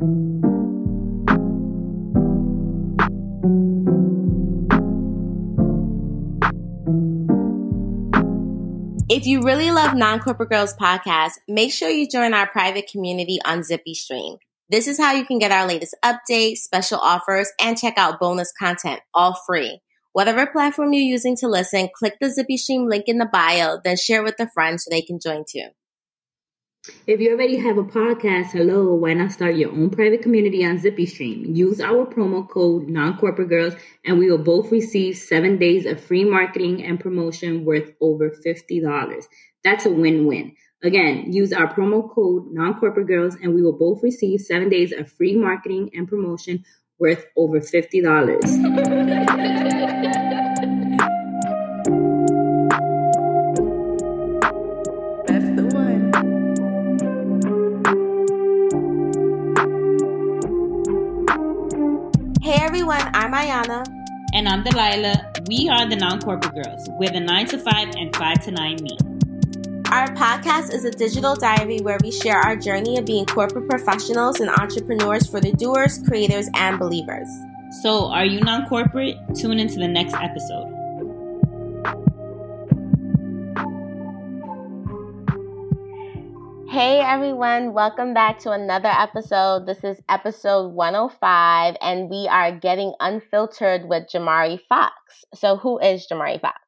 If you really love Non Corporate Girls podcast, make sure you join our private community on Zippy Stream. This is how you can get our latest updates, special offers, and check out bonus content all free. Whatever platform you're using to listen, click the Zippy Stream link in the bio, then share with a friend so they can join too. If you already have a podcast, hello, why not start your own private community on Zippy Stream? Use our promo code Non-Corporate Girls and we will both receive seven days of free marketing and promotion worth over $50. That's a win-win. Again, use our promo code Non-Corporate Girls and we will both receive seven days of free marketing and promotion worth over $50. Ayana. And I'm Delilah. We are the Non Corporate Girls, where the 9 to 5 and 5 to 9 me. Our podcast is a digital diary where we share our journey of being corporate professionals and entrepreneurs for the doers, creators, and believers. So, are you non corporate? Tune into the next episode. Hey everyone, welcome back to another episode. This is episode 105, and we are getting unfiltered with Jamari Fox. So, who is Jamari Fox?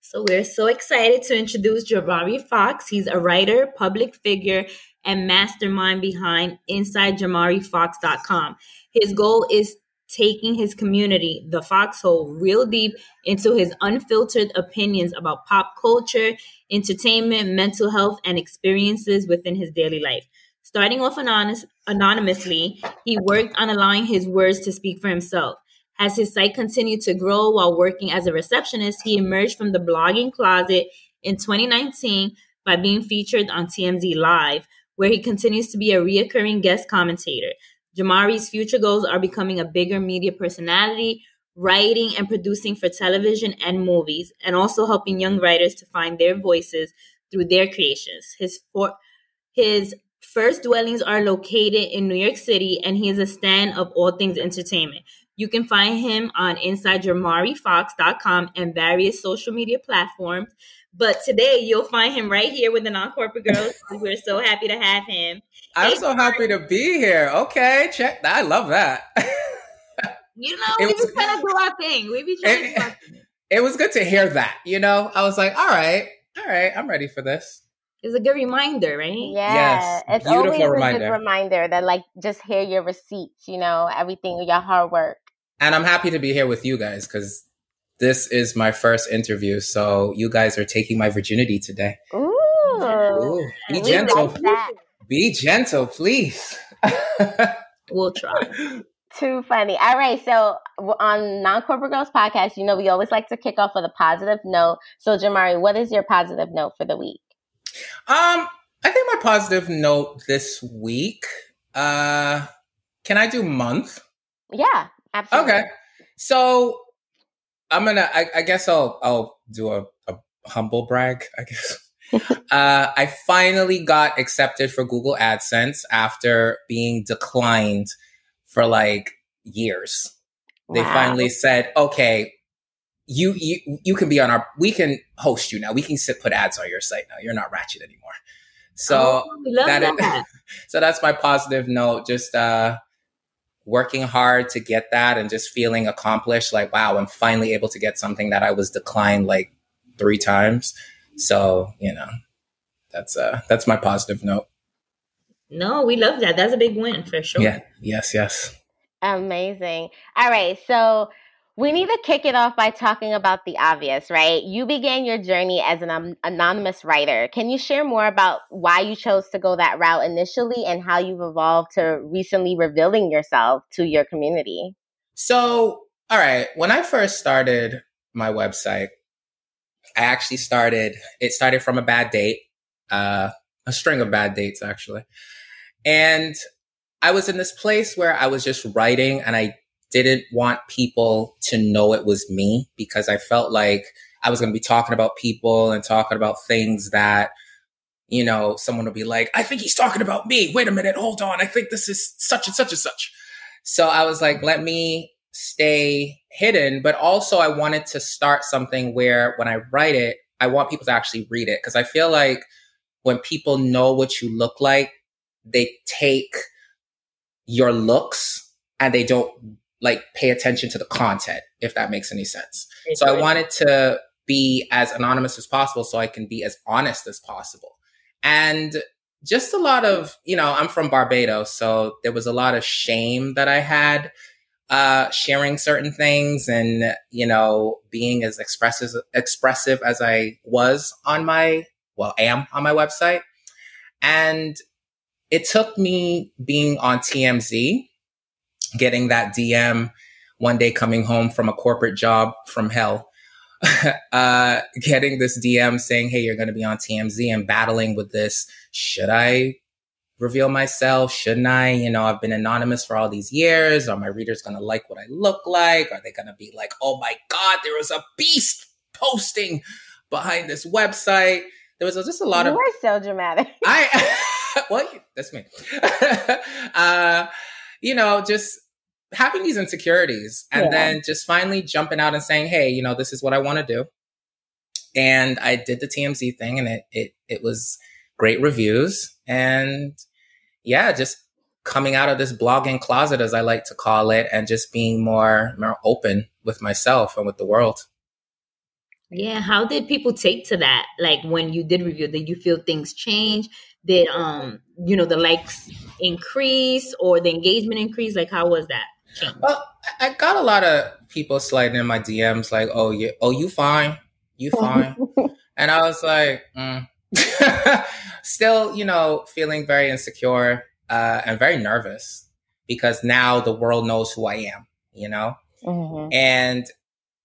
So, we're so excited to introduce Jamari Fox. He's a writer, public figure, and mastermind behind InsideJamariFox.com. His goal is taking his community, the Foxhole, real deep into his unfiltered opinions about pop culture, entertainment, mental health, and experiences within his daily life. Starting off anonymous, anonymously, he worked on allowing his words to speak for himself. As his site continued to grow while working as a receptionist, he emerged from the blogging closet in 2019 by being featured on TMZ Live, where he continues to be a reoccurring guest commentator. Jamari's future goals are becoming a bigger media personality, writing and producing for television and movies, and also helping young writers to find their voices through their creations. His for, his first dwellings are located in New York City, and he is a stand of all things entertainment. You can find him on InsideJamariFox.com and various social media platforms. But today you'll find him right here with the non-corporate girls. We're so happy to have him. I'm hey, so happy to be here. Okay, check. I love that. you know, it we was, be trying to do our thing. We be trying it, to do our thing. It was good to hear that. You know, I was like, all right, all right, I'm ready for this. It's a good reminder, right? Yeah, yes, it's always a reminder. good reminder that, like, just hear your receipts. You know, everything, your hard work. And I'm happy to be here with you guys because this is my first interview, so you guys are taking my virginity today. Ooh, Ooh be we gentle. Like be gentle, please. we'll try. Too funny. All right. So on Non Corporate Girls podcast, you know, we always like to kick off with a positive note. So, Jamari, what is your positive note for the week? Um, I think my positive note this week. Uh, can I do month? Yeah, absolutely. Okay. So I'm gonna. I, I guess I'll I'll do a, a humble brag. I guess. uh, I finally got accepted for Google AdSense after being declined for like years. Wow. They finally said, "Okay, you you you can be on our. We can host you now. We can sit put ads on your site now. You're not Ratchet anymore." So oh, that, that. Is, so that's my positive note. Just uh, working hard to get that and just feeling accomplished like wow i'm finally able to get something that i was declined like three times. So you know that's uh that's my positive note. No we love that. That's a big win for sure. Yeah. Yes yes. Amazing. All right. So we need to kick it off by talking about the obvious, right? You began your journey as an um, anonymous writer. Can you share more about why you chose to go that route initially and how you've evolved to recently revealing yourself to your community? So, all right, when I first started my website, I actually started, it started from a bad date, uh, a string of bad dates, actually. And I was in this place where I was just writing and I didn't want people to know it was me because I felt like I was going to be talking about people and talking about things that, you know, someone will be like, I think he's talking about me. Wait a minute, hold on. I think this is such and such and such. So I was like, let me stay hidden, but also I wanted to start something where when I write it, I want people to actually read it. Cause I feel like when people know what you look like, they take your looks and they don't like pay attention to the content, if that makes any sense. It's so I wanted to be as anonymous as possible so I can be as honest as possible. And just a lot of, you know, I'm from Barbados, so there was a lot of shame that I had uh, sharing certain things and, you know, being as expressive, expressive as I was on my, well, am on my website. And it took me being on TMZ, getting that DM one day coming home from a corporate job from hell uh, getting this DM saying, Hey, you're going to be on TMZ and battling with this. Should I reveal myself? Shouldn't I? You know, I've been anonymous for all these years. Are my readers going to like what I look like? Are they going to be like, Oh my God, there was a beast posting behind this website? There was just a lot you of. You are so dramatic. I, well, that's me. uh, you know, just having these insecurities and yeah. then just finally jumping out and saying, Hey, you know, this is what I want to do. And I did the TMZ thing and it, it, it was great reviews. And yeah, just coming out of this blogging closet, as I like to call it, and just being more, more open with myself and with the world. Yeah. How did people take to that? Like when you did review, did you feel things change? Did, um, you know, the likes increase or the engagement increase? Like, how was that? Well, I got a lot of people sliding in my DMs like, "Oh, you, oh, you fine, you fine," and I was like, mm. still, you know, feeling very insecure uh, and very nervous because now the world knows who I am, you know, mm-hmm. and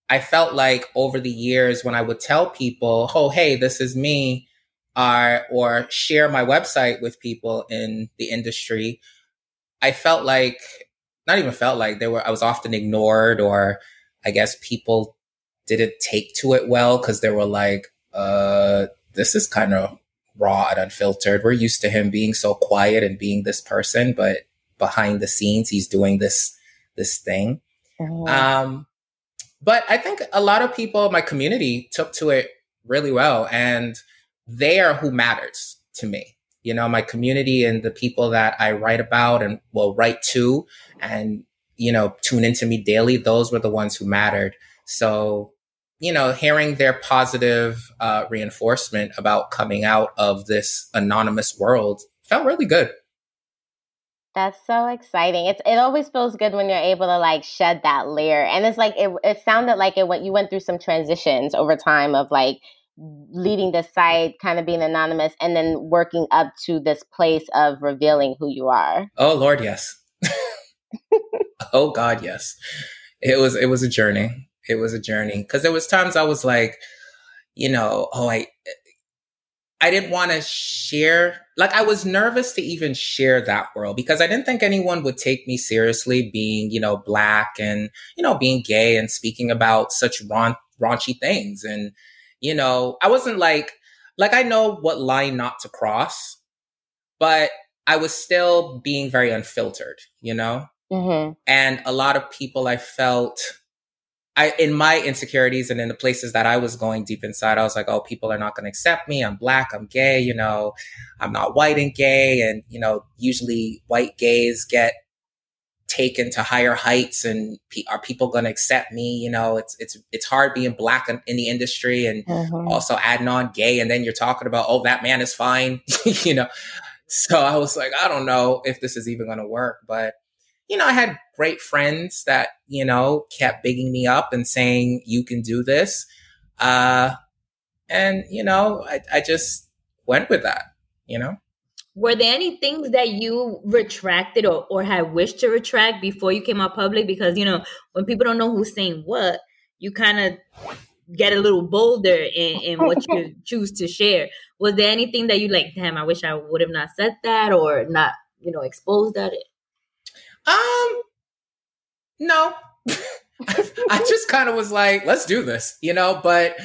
I felt like over the years when I would tell people, "Oh, hey, this is me," uh, or share my website with people in the industry, I felt like not even felt like they were I was often ignored or I guess people didn't take to it well because they were like, uh, this is kind of raw and unfiltered. We're used to him being so quiet and being this person, but behind the scenes he's doing this this thing. Mm-hmm. Um, but I think a lot of people in my community took to it really well and they are who matters to me you know, my community and the people that I write about and will write to and, you know, tune into me daily, those were the ones who mattered. So, you know, hearing their positive uh, reinforcement about coming out of this anonymous world felt really good. That's so exciting. It's it always feels good when you're able to like shed that layer. And it's like it it sounded like it went you went through some transitions over time of like leaving the site, kind of being anonymous, and then working up to this place of revealing who you are? Oh Lord, yes. oh God, yes. It was it was a journey. It was a journey because there was times I was like, you know, oh I I didn't want to share like I was nervous to even share that world because I didn't think anyone would take me seriously being, you know, black and, you know, being gay and speaking about such raun- raunchy things and you know, I wasn't like, like I know what line not to cross, but I was still being very unfiltered, you know? Mm-hmm. And a lot of people I felt, I, in my insecurities and in the places that I was going deep inside, I was like, oh, people are not going to accept me. I'm black. I'm gay. You know, I'm not white and gay. And, you know, usually white gays get taken to higher heights and pe- are people going to accept me? You know it's it's it's hard being black in, in the industry and mm-hmm. also adding on gay and then you're talking about oh that man is fine you know? So i was like i don't know if this is even going to work but you know i had great friends that you know kept bigging me up and saying you can do this uh and you know i, I just went with that you know were there any things that you retracted or, or had wished to retract before you came out public? Because, you know, when people don't know who's saying what, you kind of get a little bolder in, in what you choose to share. Was there anything that you like, damn, I wish I would have not said that or not, you know, exposed that? Um, no. I just kind of was like, let's do this, you know, but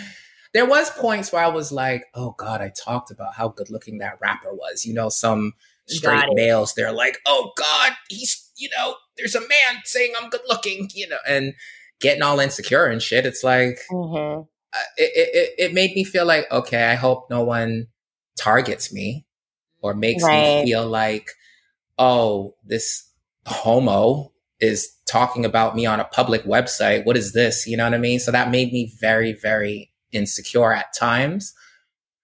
there was points where I was like, oh God, I talked about how good looking that rapper was. You know, some straight males, they're like, oh God, he's, you know, there's a man saying I'm good looking, you know, and getting all insecure and shit. It's like, mm-hmm. uh, it, it, it made me feel like, okay, I hope no one targets me or makes right. me feel like, oh, this homo is talking about me on a public website. What is this? You know what I mean? So that made me very, very insecure at times.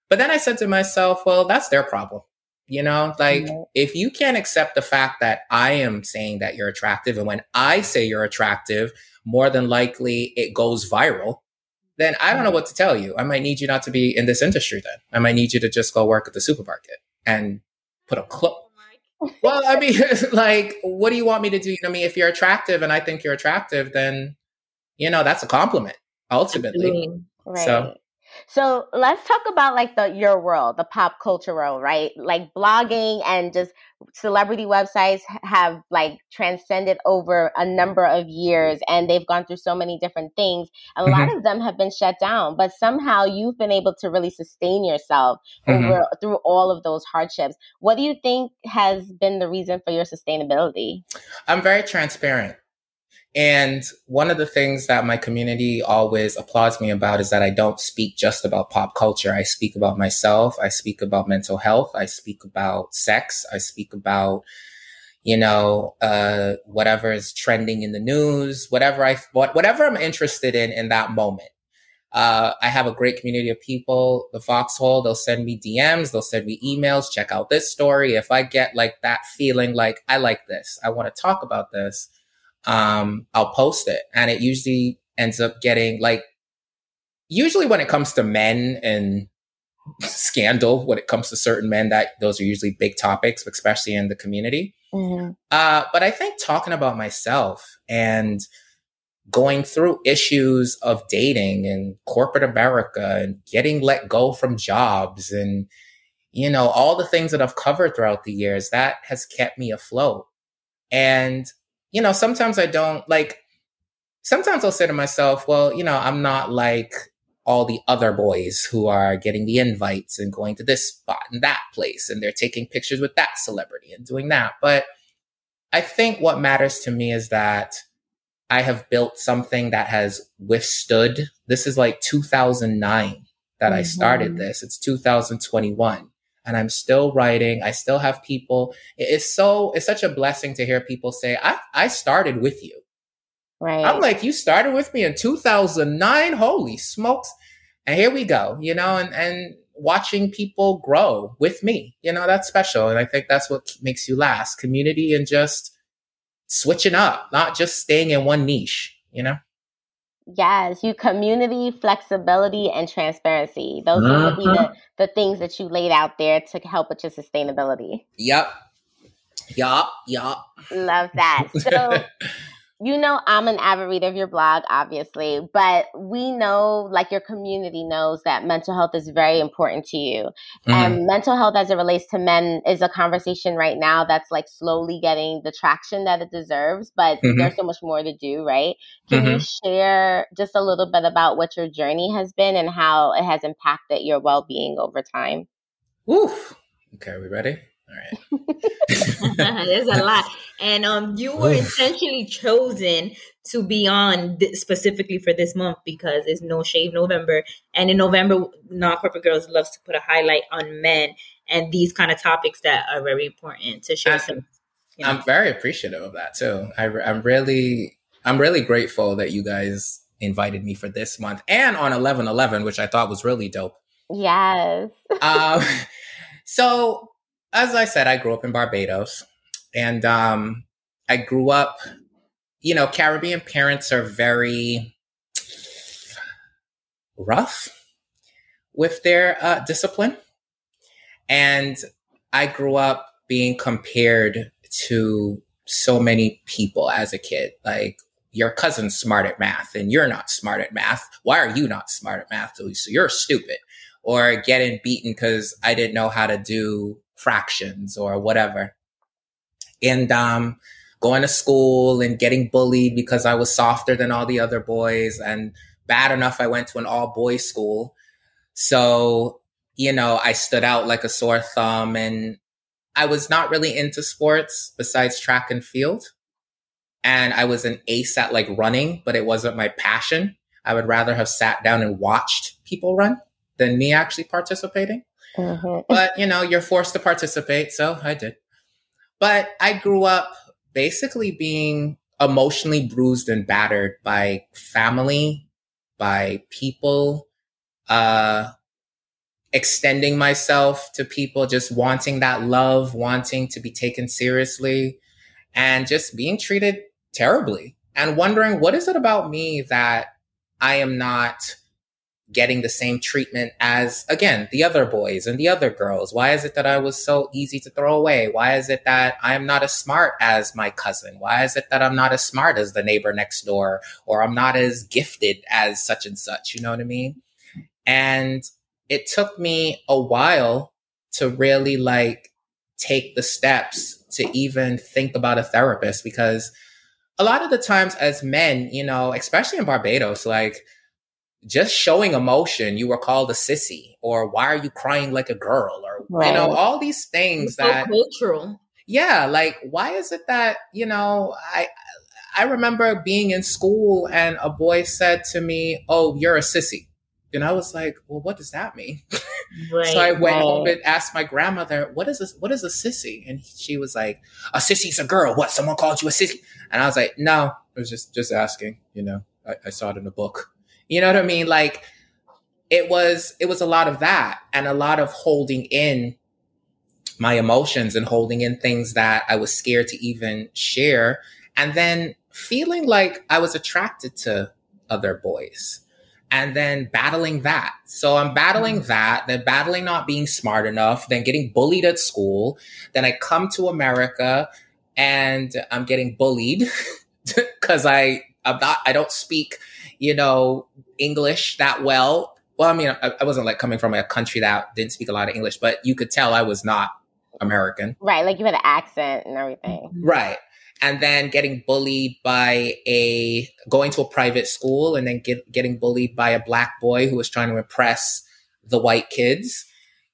But then I said to myself, well, that's their problem. You know, like mm-hmm. if you can't accept the fact that I am saying that you're attractive, and when I say you're attractive, more than likely it goes viral, then I don't know what to tell you. I might need you not to be in this industry then. I might need you to just go work at the supermarket and put a cloak. well, I mean, like, what do you want me to do? You know, I mean, if you're attractive and I think you're attractive, then, you know, that's a compliment ultimately. Right. So, so let's talk about like the your world, the pop culture world, right? Like blogging and just celebrity websites have like transcended over a number of years and they've gone through so many different things. A mm-hmm. lot of them have been shut down, but somehow you've been able to really sustain yourself mm-hmm. over through all of those hardships. What do you think has been the reason for your sustainability? I'm very transparent. And one of the things that my community always applauds me about is that I don't speak just about pop culture. I speak about myself. I speak about mental health. I speak about sex. I speak about, you know, uh, whatever is trending in the news, whatever I, whatever I'm interested in in that moment. Uh, I have a great community of people. The Foxhole, they'll send me DMs, they'll send me emails, check out this story. If I get like that feeling like I like this, I want to talk about this, um, I'll post it. And it usually ends up getting like, usually when it comes to men and scandal, when it comes to certain men, that those are usually big topics, especially in the community. Mm-hmm. Uh, but I think talking about myself and going through issues of dating and corporate America and getting let go from jobs and, you know, all the things that I've covered throughout the years, that has kept me afloat. And you know, sometimes I don't like, sometimes I'll say to myself, well, you know, I'm not like all the other boys who are getting the invites and going to this spot and that place and they're taking pictures with that celebrity and doing that. But I think what matters to me is that I have built something that has withstood. This is like 2009 that mm-hmm. I started mm-hmm. this. It's 2021 and I'm still writing. I still have people. It's so, it's such a blessing to hear people say, I, I started with you. Right. I'm like, you started with me in 2009. Holy smokes. And here we go, you know, and, and watching people grow with me, you know, that's special. And I think that's what makes you last community and just switching up, not just staying in one niche, you know? Yes, you community, flexibility, and transparency. Those uh-huh. would be the, the things that you laid out there to help with your sustainability. Yep. Yup. Yup. Love that. So you know I'm an avid reader of your blog, obviously, but we know, like your community knows, that mental health is very important to you. Mm-hmm. And mental health as it relates to men is a conversation right now that's like slowly getting the traction that it deserves, but mm-hmm. there's so much more to do, right? Can mm-hmm. you share just a little bit about what your journey has been and how it has impacted your well being over time? Oof. Okay, are we ready? All right. There's a lot. And um, you were intentionally chosen to be on th- specifically for this month because it's No Shave November. And in November, Non Corporate Girls loves to put a highlight on men and these kind of topics that are very important to share. some, you know. I'm very appreciative of that too. I, I'm really, I'm really grateful that you guys invited me for this month and on 11 11, which I thought was really dope. Yes. um, so as I said, I grew up in Barbados and um, I grew up, you know, Caribbean parents are very rough with their uh, discipline. And I grew up being compared to so many people as a kid. Like, your cousin's smart at math and you're not smart at math. Why are you not smart at math? So you're stupid. Or getting beaten because I didn't know how to do fractions or whatever. And um, going to school and getting bullied because I was softer than all the other boys. And bad enough, I went to an all boys school. So, you know, I stood out like a sore thumb and I was not really into sports besides track and field. And I was an ace at like running, but it wasn't my passion. I would rather have sat down and watched people run than me actually participating. Mm-hmm. But, you know, you're forced to participate. So I did. But I grew up basically being emotionally bruised and battered by family, by people, uh, extending myself to people, just wanting that love, wanting to be taken seriously, and just being treated terribly and wondering what is it about me that I am not getting the same treatment as again the other boys and the other girls. Why is it that i was so easy to throw away? Why is it that i am not as smart as my cousin? Why is it that i'm not as smart as the neighbor next door? Or i'm not as gifted as such and such you know what i mean? And it took me a while to really like take the steps to even think about a therapist because a lot of the times as men you know especially in barbados like just showing emotion, you were called a sissy, or why are you crying like a girl, or right. you know, all these things it's that so cultural. Yeah, like why is it that you know I I remember being in school and a boy said to me, "Oh, you're a sissy," and I was like, "Well, what does that mean?" Right, so I went right. home and asked my grandmother, "What is this? What is a sissy?" And she was like, "A sissy's a girl. What? Someone called you a sissy?" And I was like, "No, I was just just asking. You know, I, I saw it in a book." You know what I mean? Like it was it was a lot of that and a lot of holding in my emotions and holding in things that I was scared to even share and then feeling like I was attracted to other boys and then battling that. So I'm battling mm. that, then battling not being smart enough, then getting bullied at school. Then I come to America and I'm getting bullied because I I'm not I don't speak you know, English that well. Well, I mean, I, I wasn't like coming from a country that didn't speak a lot of English, but you could tell I was not American. Right. Like you had an accent and everything. Right. And then getting bullied by a, going to a private school and then get, getting bullied by a black boy who was trying to impress the white kids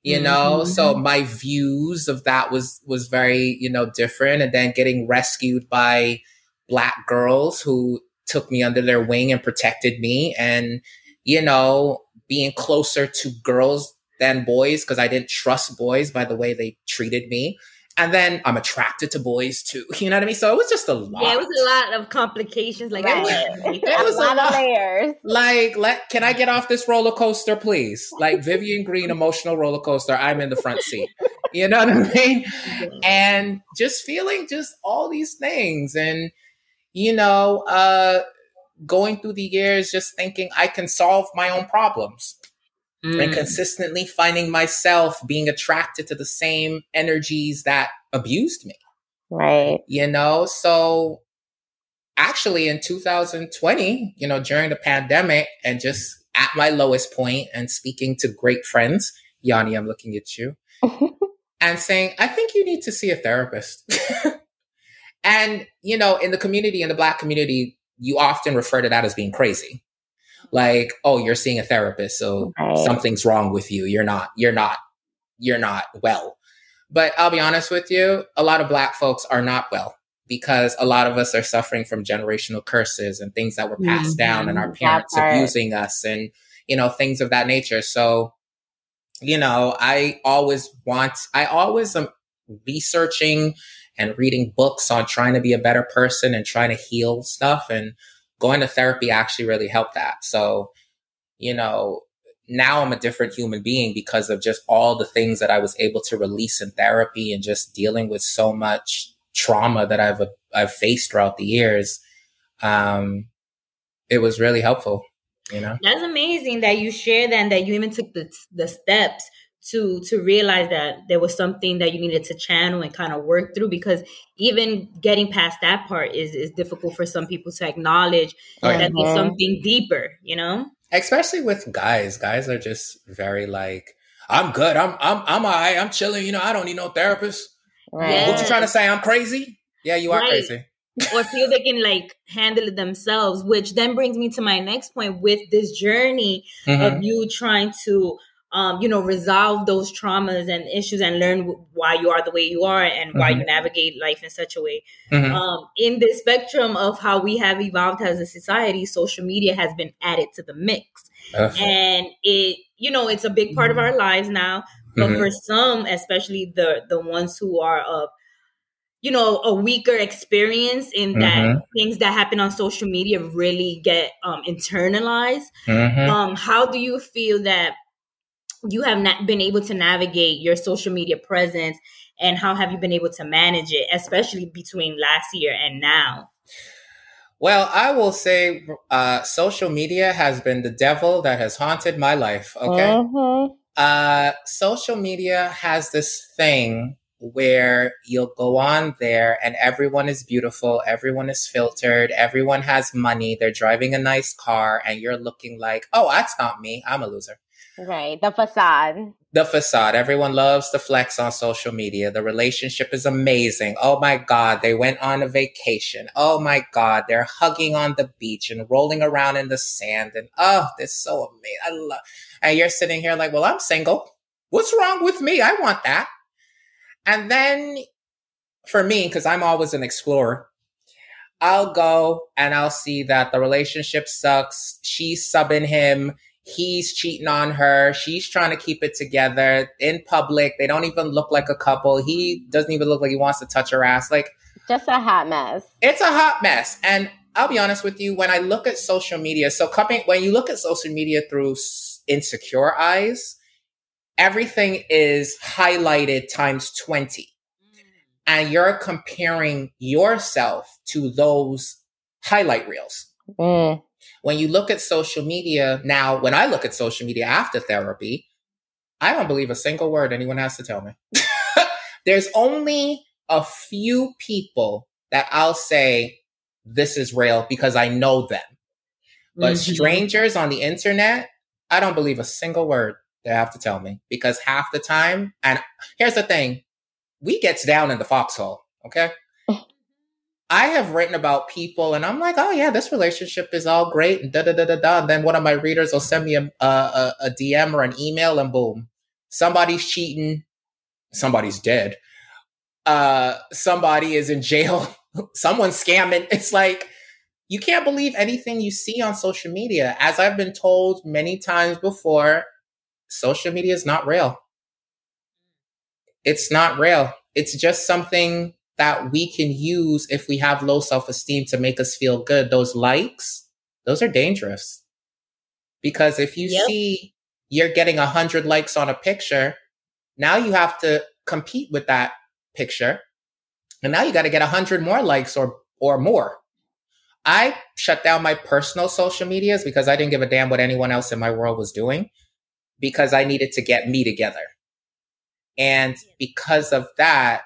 you know mm-hmm. so my views of that was was very you know different and then getting rescued by black girls who took me under their wing and protected me and you know being closer to girls than boys because I didn't trust boys by the way they treated me. And then I'm attracted to boys too. You know what I mean? So it was just a lot. Yeah, it was a lot of complications. Like right. it was a lot, of layers. Like, let can I get off this roller coaster, please? Like Vivian Green emotional roller coaster. I'm in the front seat. You know what I mean? And just feeling just all these things and you know, uh, going through the years, just thinking I can solve my own problems. Mm. And consistently finding myself being attracted to the same energies that abused me. Right. You know, so actually in 2020, you know, during the pandemic and just at my lowest point and speaking to great friends, Yanni, I'm looking at you, and saying, I think you need to see a therapist. And, you know, in the community, in the black community, you often refer to that as being crazy. Like, oh, you're seeing a therapist, so right. something's wrong with you. You're not, you're not, you're not well. But I'll be honest with you, a lot of black folks are not well because a lot of us are suffering from generational curses and things that were passed mm-hmm. down and our parents abusing us and, you know, things of that nature. So, you know, I always want, I always am researching and reading books on trying to be a better person and trying to heal stuff. And going to therapy actually really helped that. So, you know, now I'm a different human being because of just all the things that I was able to release in therapy and just dealing with so much trauma that I've I've faced throughout the years. Um, it was really helpful. You know, that's amazing that you share that and that you even took the the steps to to realize that there was something that you needed to channel and kind of work through because even getting past that part is is difficult for some people to acknowledge oh, that there's something deeper you know especially with guys guys are just very like i'm good i'm i'm i'm all right i'm chilling you know i don't need no therapist right. what you trying to say i'm crazy yeah you are right. crazy or feel they can like handle it themselves which then brings me to my next point with this journey mm-hmm. of you trying to um, you know, resolve those traumas and issues and learn why you are the way you are and why Mm-hmm. you navigate life in such a way. Mhm. Um, in the spectrum of how we have evolved as a society, social media has been added to the mix. Ugh. And it, you know, it's a big part of our lives now. But Mhm. for some, especially the the ones who are of you know a weaker experience in that Mhm. things that happen on social media really get um internalized Mhm. um how do you feel that you have not been able to navigate your social media presence and how have you been able to manage it especially between last year and now Well, I will say uh, social media has been the devil that has haunted my life. Okay. Mhm. Uh, social media has this thing where you'll go on there and everyone is beautiful, everyone is filtered, everyone has money, they're driving a nice car, and you're looking like, oh, that's not me. I'm a loser. Right. The facade. The facade. Everyone loves to flex on social media. The relationship is amazing. Oh my God, they went on a vacation. Oh my God, they're hugging on the beach and rolling around in the sand. And oh, this is so amazing. I love. And you're sitting here like, well, I'm single. What's wrong with me? I want that. And then for me, because I'm always an explorer, I'll go and I'll see that the relationship sucks. She's subbing him. He's cheating on her. She's trying to keep it together in public. They don't even look like a couple. He doesn't even look like he wants to touch her ass. Like, Just a hot mess. it's a hot mess. And I'll be honest with you, when I look at social media, so coming, when you look at social media through insecure eyes, everything is highlighted times 20 and you're comparing yourself to those highlight reels. Mm. When you look at social media now, when I look at social media after therapy, I don't believe a single word anyone has to tell me. There's only a few people that I'll say this is real because I know them. But Mhm. strangers on the internet, I don't believe a single word they have to tell me because half the time, and here's the thing, we gets down in the foxhole, okay? I have written about people and I'm like, oh yeah, this relationship is all great and da da da da da. And then one of my readers will send me a, a, a, DM or an email and boom, somebody's cheating, somebody's dead, uh, somebody is in jail, someone's scamming. It's like, you can't believe anything you see on social media. As I've been told many times before, social media is not real. It's not real. It's just something that we can use if we have low self esteem to make us feel good. Those likes, those are dangerous. Because if you Yep. see you're getting a hundred likes on a picture, now you have to compete with that picture. And now you got to get a hundred more likes or, or more. I shut down my personal social medias because I didn't give a damn what anyone else in my world was doing because I needed to get me together. And because of that,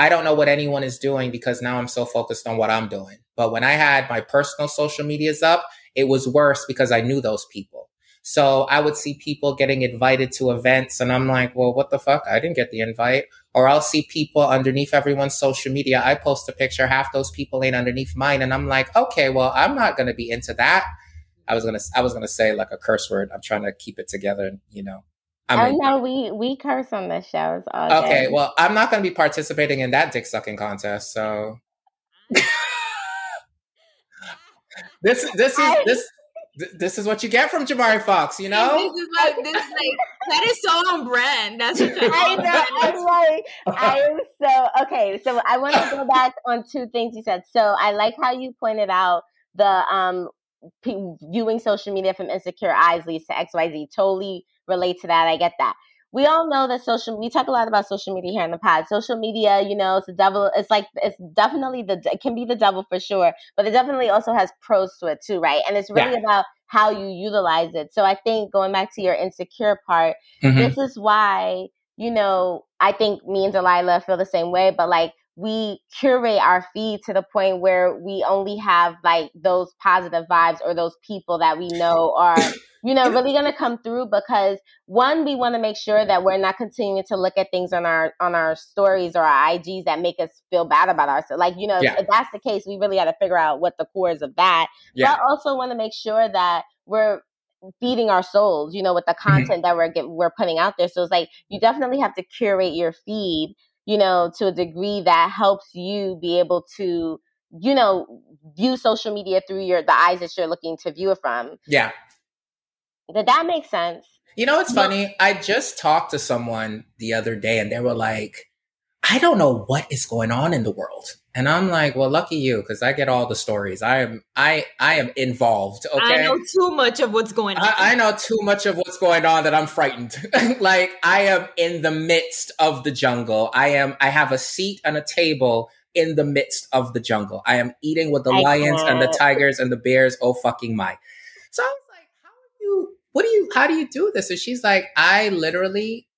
I don't know what anyone is doing because now I'm so focused on what I'm doing. But when I had my personal social medias up, it was worse because I knew those people. So I would see people getting invited to events and I'm like, well, what the fuck? I didn't get the invite. Or I'll see people underneath everyone's social media. I post a picture, half those people ain't underneath mine. And I'm like, okay, well, I'm not going to be into that. I was going to, I was going to say like a curse word. I'm trying to keep it together, you know. I oh mean, no, we we curse on this show. It's all okay, good. well, I'm not going to be participating in that dick sucking contest. So this, this is this, this is what you get from Jamari Fox. You know, This is like this is like that is so on brand. That's what I know. I'm like, I am so okay. So I want to go back on two things you said. So I like how you pointed out the um p- viewing social media from insecure eyes leads to X Y Z. Totally relate to that. I get that. We all know that social. We talk a lot about social media here in the pod. Social media, you know, it's the devil. It's like it's definitely the. It can be the devil for sure, but it definitely also has pros to it too, right? And it's really about how you utilize it. So I think going back to your insecure part, Mhm. this is why you know i think me and delilah feel the same way but like we curate our feed to the point where we only have like those positive vibes or those people that we know are you know really going to come through because one we want to make sure that we're not continuing to look at things on our on our stories or our igs that make us feel bad about ourselves like you know Yeah. if that's the case we really got to figure out what the core is of that yeah, but also want to make sure that we're feeding our souls, you know, with the Mm-hmm. content that we're get, we're putting out there. So it's like you definitely have to curate your feed, you know, to a degree that helps you be able to, you know, view social media through your the eyes that you're looking to view it from. Yeah. Did that make sense? You know it's funny? I just talked to someone the other day and they were like, I don't know what is going on in the world. And I'm like, well, lucky you, because I get all the stories. I am I I am involved. Okay. I know too much of what's going on. I, I know too much of what's going on that I'm frightened. like I am in the midst of the jungle. I am. I have a seat and a table in the midst of the jungle. I am eating with the I lions and the tigers and the bears. Oh fucking my! So I was like, how are you? What do you? How do you do this? And she's like, I literally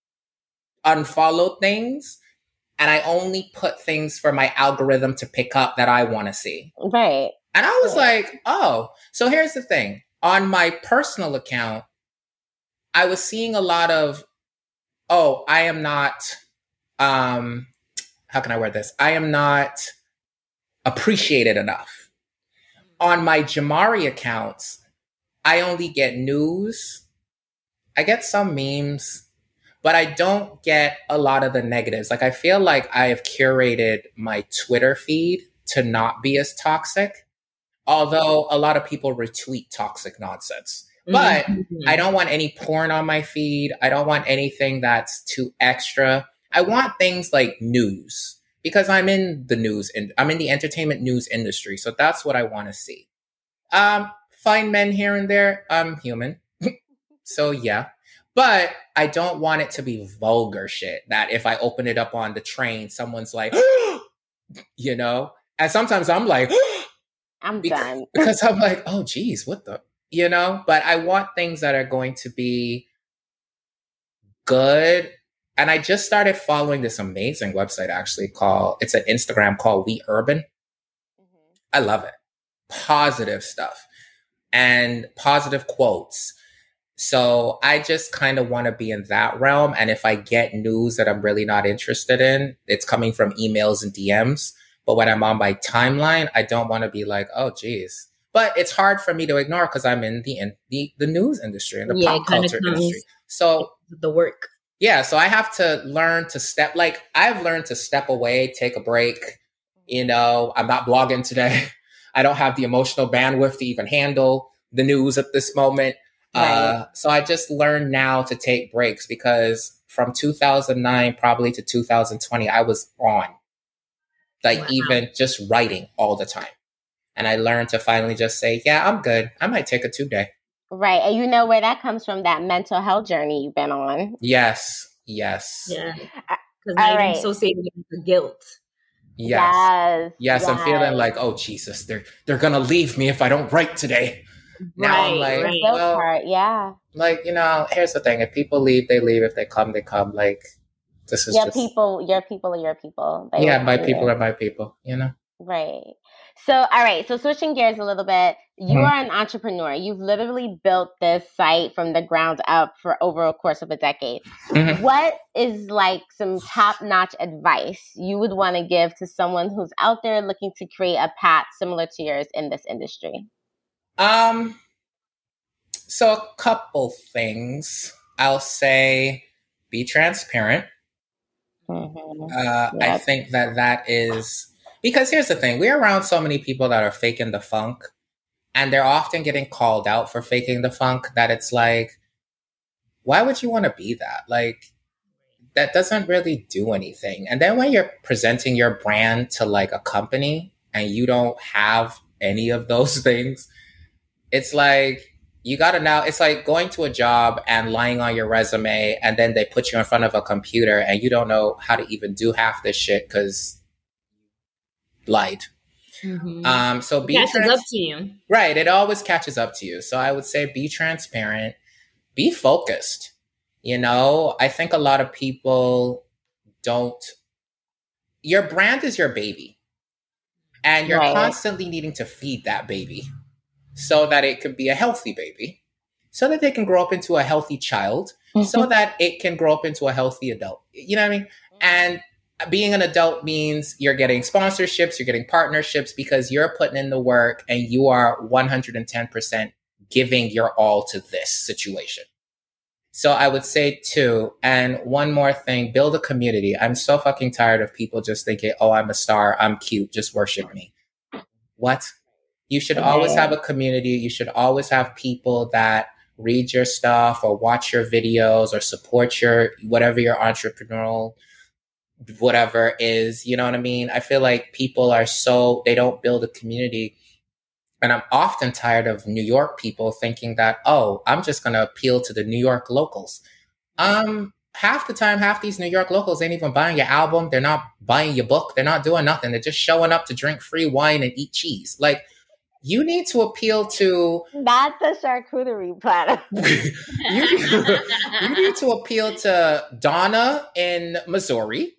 unfollow things. And I only put things for my algorithm to pick up that I want to see. Right. And I was Yeah. like, oh, so here's the thing. On my personal account, I was seeing a lot of, oh, I am not, um, how can I word this? I am not appreciated enough. On my Jamari accounts, I only get news. I get some memes, but I don't get a lot of the negatives. Like I feel like I have curated my Twitter feed to not be as toxic. Although a lot of people retweet toxic nonsense. But Mhm. I don't want any porn on my feed. I don't want anything that's too extra. I want things like news because I'm in the news and I'm in the entertainment news industry. So that's what I want to see. Um, find men here and there. I'm human. so yeah. But I don't want it to be vulgar shit that if I open it up on the train, someone's like, you know? And sometimes I'm like, I'm Bec- done. because I'm like, oh, geez, what the, you know? But I want things that are going to be good. And I just started following this amazing website actually called, it's an Instagram called We Urban. Mm-hmm. I love it. Positive stuff and positive quotes. So I just kind of want to be in that realm. And if I get news that I'm really not interested in, it's coming from emails and DMs. But when I'm on my timeline, I don't want to be like, oh, geez. But it's hard for me to ignore because I'm in the, in the the news industry and the Yeah, pop culture industry. So the work. yeah, so I have to learn to step like I've learned to step away, take a break. You know, I'm not blogging today. I don't have the emotional bandwidth to even handle the news at this moment. Uh, so I just learned now to take breaks because from 2009 probably to 2020, I was on, like Wow. even just writing all the time. And I learned to finally just say, yeah, I'm good. I might take a two day. Right. And you know where that comes from that mental health journey you've been on. Yes. Yes. Yeah. Uh, Because all now right. you're associated with the guilt. Yes. Yes. Yes, I'm feeling like, oh Jesus, they're they're gonna leave me if I don't write today. Now I'm Right, like, right. Well, part, yeah. like you know, here's the thing: if people leave, they leave. If they come, they come. Like this is Your just people, your people are your people. They yeah, will my people there. are my people. You know, Right. So, all right. So, switching gears a little bit, you Mhm. are an entrepreneur. You've literally built this site from the ground up for over a course of a decade. Mhm. What is like some top notch advice you would want to give to someone who's out there looking to create a path similar to yours in this industry? Um, so a couple things. I'll say, be transparent. Mhm. Uh, I think that that is because here's the thing: we're around so many people that are faking the funk, and they're often getting called out for faking the funk. That it's like, why would you want to be that? Like, that doesn't really do anything. And then when you're presenting your brand to like a company and you don't have any of those things, it's like you got to now it's like going to a job and lying on your resume and then they put you in front of a computer and you don't know how to even do half this shit cuz lied. Mhm. Um so be Catches trans- up to you. Right, it always catches up to you. So I would say be transparent, be focused. You know, I think a lot of people don't your brand is your baby. And you're Right. constantly needing to feed that baby so that it can be a healthy baby, so that they can grow up into a healthy child, so mm-hmm. that it can grow up into a healthy adult. You know what I mean? And being an adult means you're getting sponsorships, you're getting partnerships because you're putting in the work and you are 110% giving your all to this situation. So I would say two. And one more thing, build a community. I'm so fucking tired of people just thinking, oh, I'm a star. I'm cute. Just worship me. What? You should always have a community. You should always have people that read your stuff or watch your videos or support your whatever your entrepreneurial whatever is. You know what I mean? I feel like people are so, they don't build a community and I'm often tired of New York people thinking that, oh, I'm just going to appeal to the New York locals. Um, half the time, half these New York locals ain't even buying your album. They're not buying your book. They're not doing nothing. They're just showing up to drink free wine and eat cheese. Like, you need to appeal to not the charcuterie platter. you, you, need to appeal to Donna in Missouri,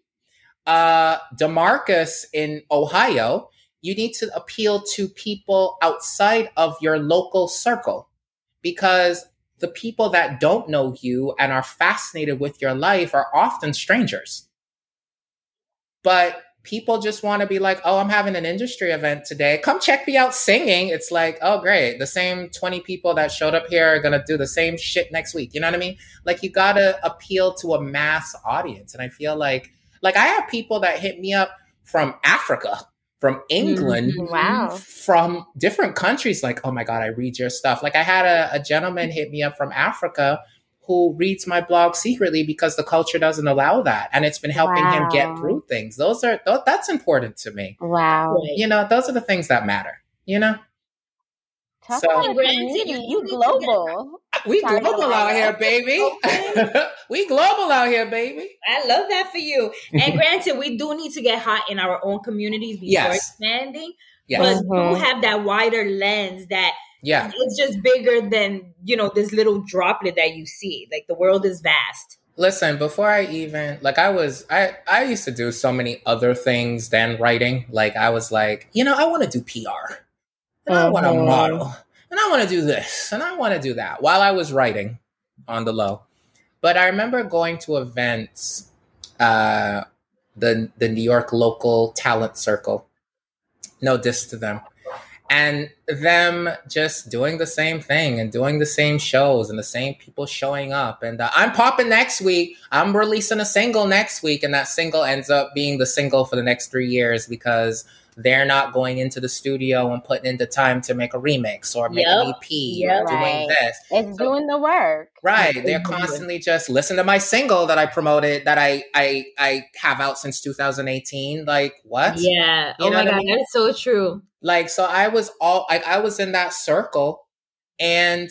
uh, Demarcus in Ohio, you need to appeal to people outside of your local circle because the people that don't know you and are fascinated with your life are often strangers. But people just want to be like, oh, I'm having an industry event today. Come check me out singing. It's like, oh, great. The same 20 people that showed up here are going to do the same shit next week. You know what I mean? Like, you got to appeal to a mass audience. And I feel like, like, I have people that hit me up from Africa from England, mm-hmm. wow, from different countries. Like, oh my God, I read your stuff. Like, I had a, a gentleman hit me up from Africa who reads my blog secretly because the culture doesn't allow that and it's been helping wow. him get through things those are that's important to me wow you know those are the things that matter you know Talk so, about community. You global. We global out here, baby. we global out here, baby. I love that for you. And granted, we do need to get hot in our own communities before yes. expanding. Yes. But mm-hmm. have that wider lens that yeah, it's just bigger than you know this little droplet that you see. Like the world is vast. Listen, before I even like I was I I used to do so many other things than writing. Like I was like, you know, I want to do PR and I want to uh-huh. model, and I want to do this, and I want to do that while I was writing on the low. But I remember going to events, uh, the the New York local talent circle. No diss to them, and them just doing the same thing and doing the same shows and the same people showing up. And uh, I'm popping next week. I'm releasing a single next week, and that single ends up being the single for the next three years because they're not going into the studio and putting in the time to make a remix or make yep. an EP yep. or doing right. this. It's so, doing the work. Right. It's they're constantly just listen to my single that I promoted that I I I have out since 2018. Like what? Yeah. You oh my god, I mean? that's so true. Like so I was all like I was in that circle and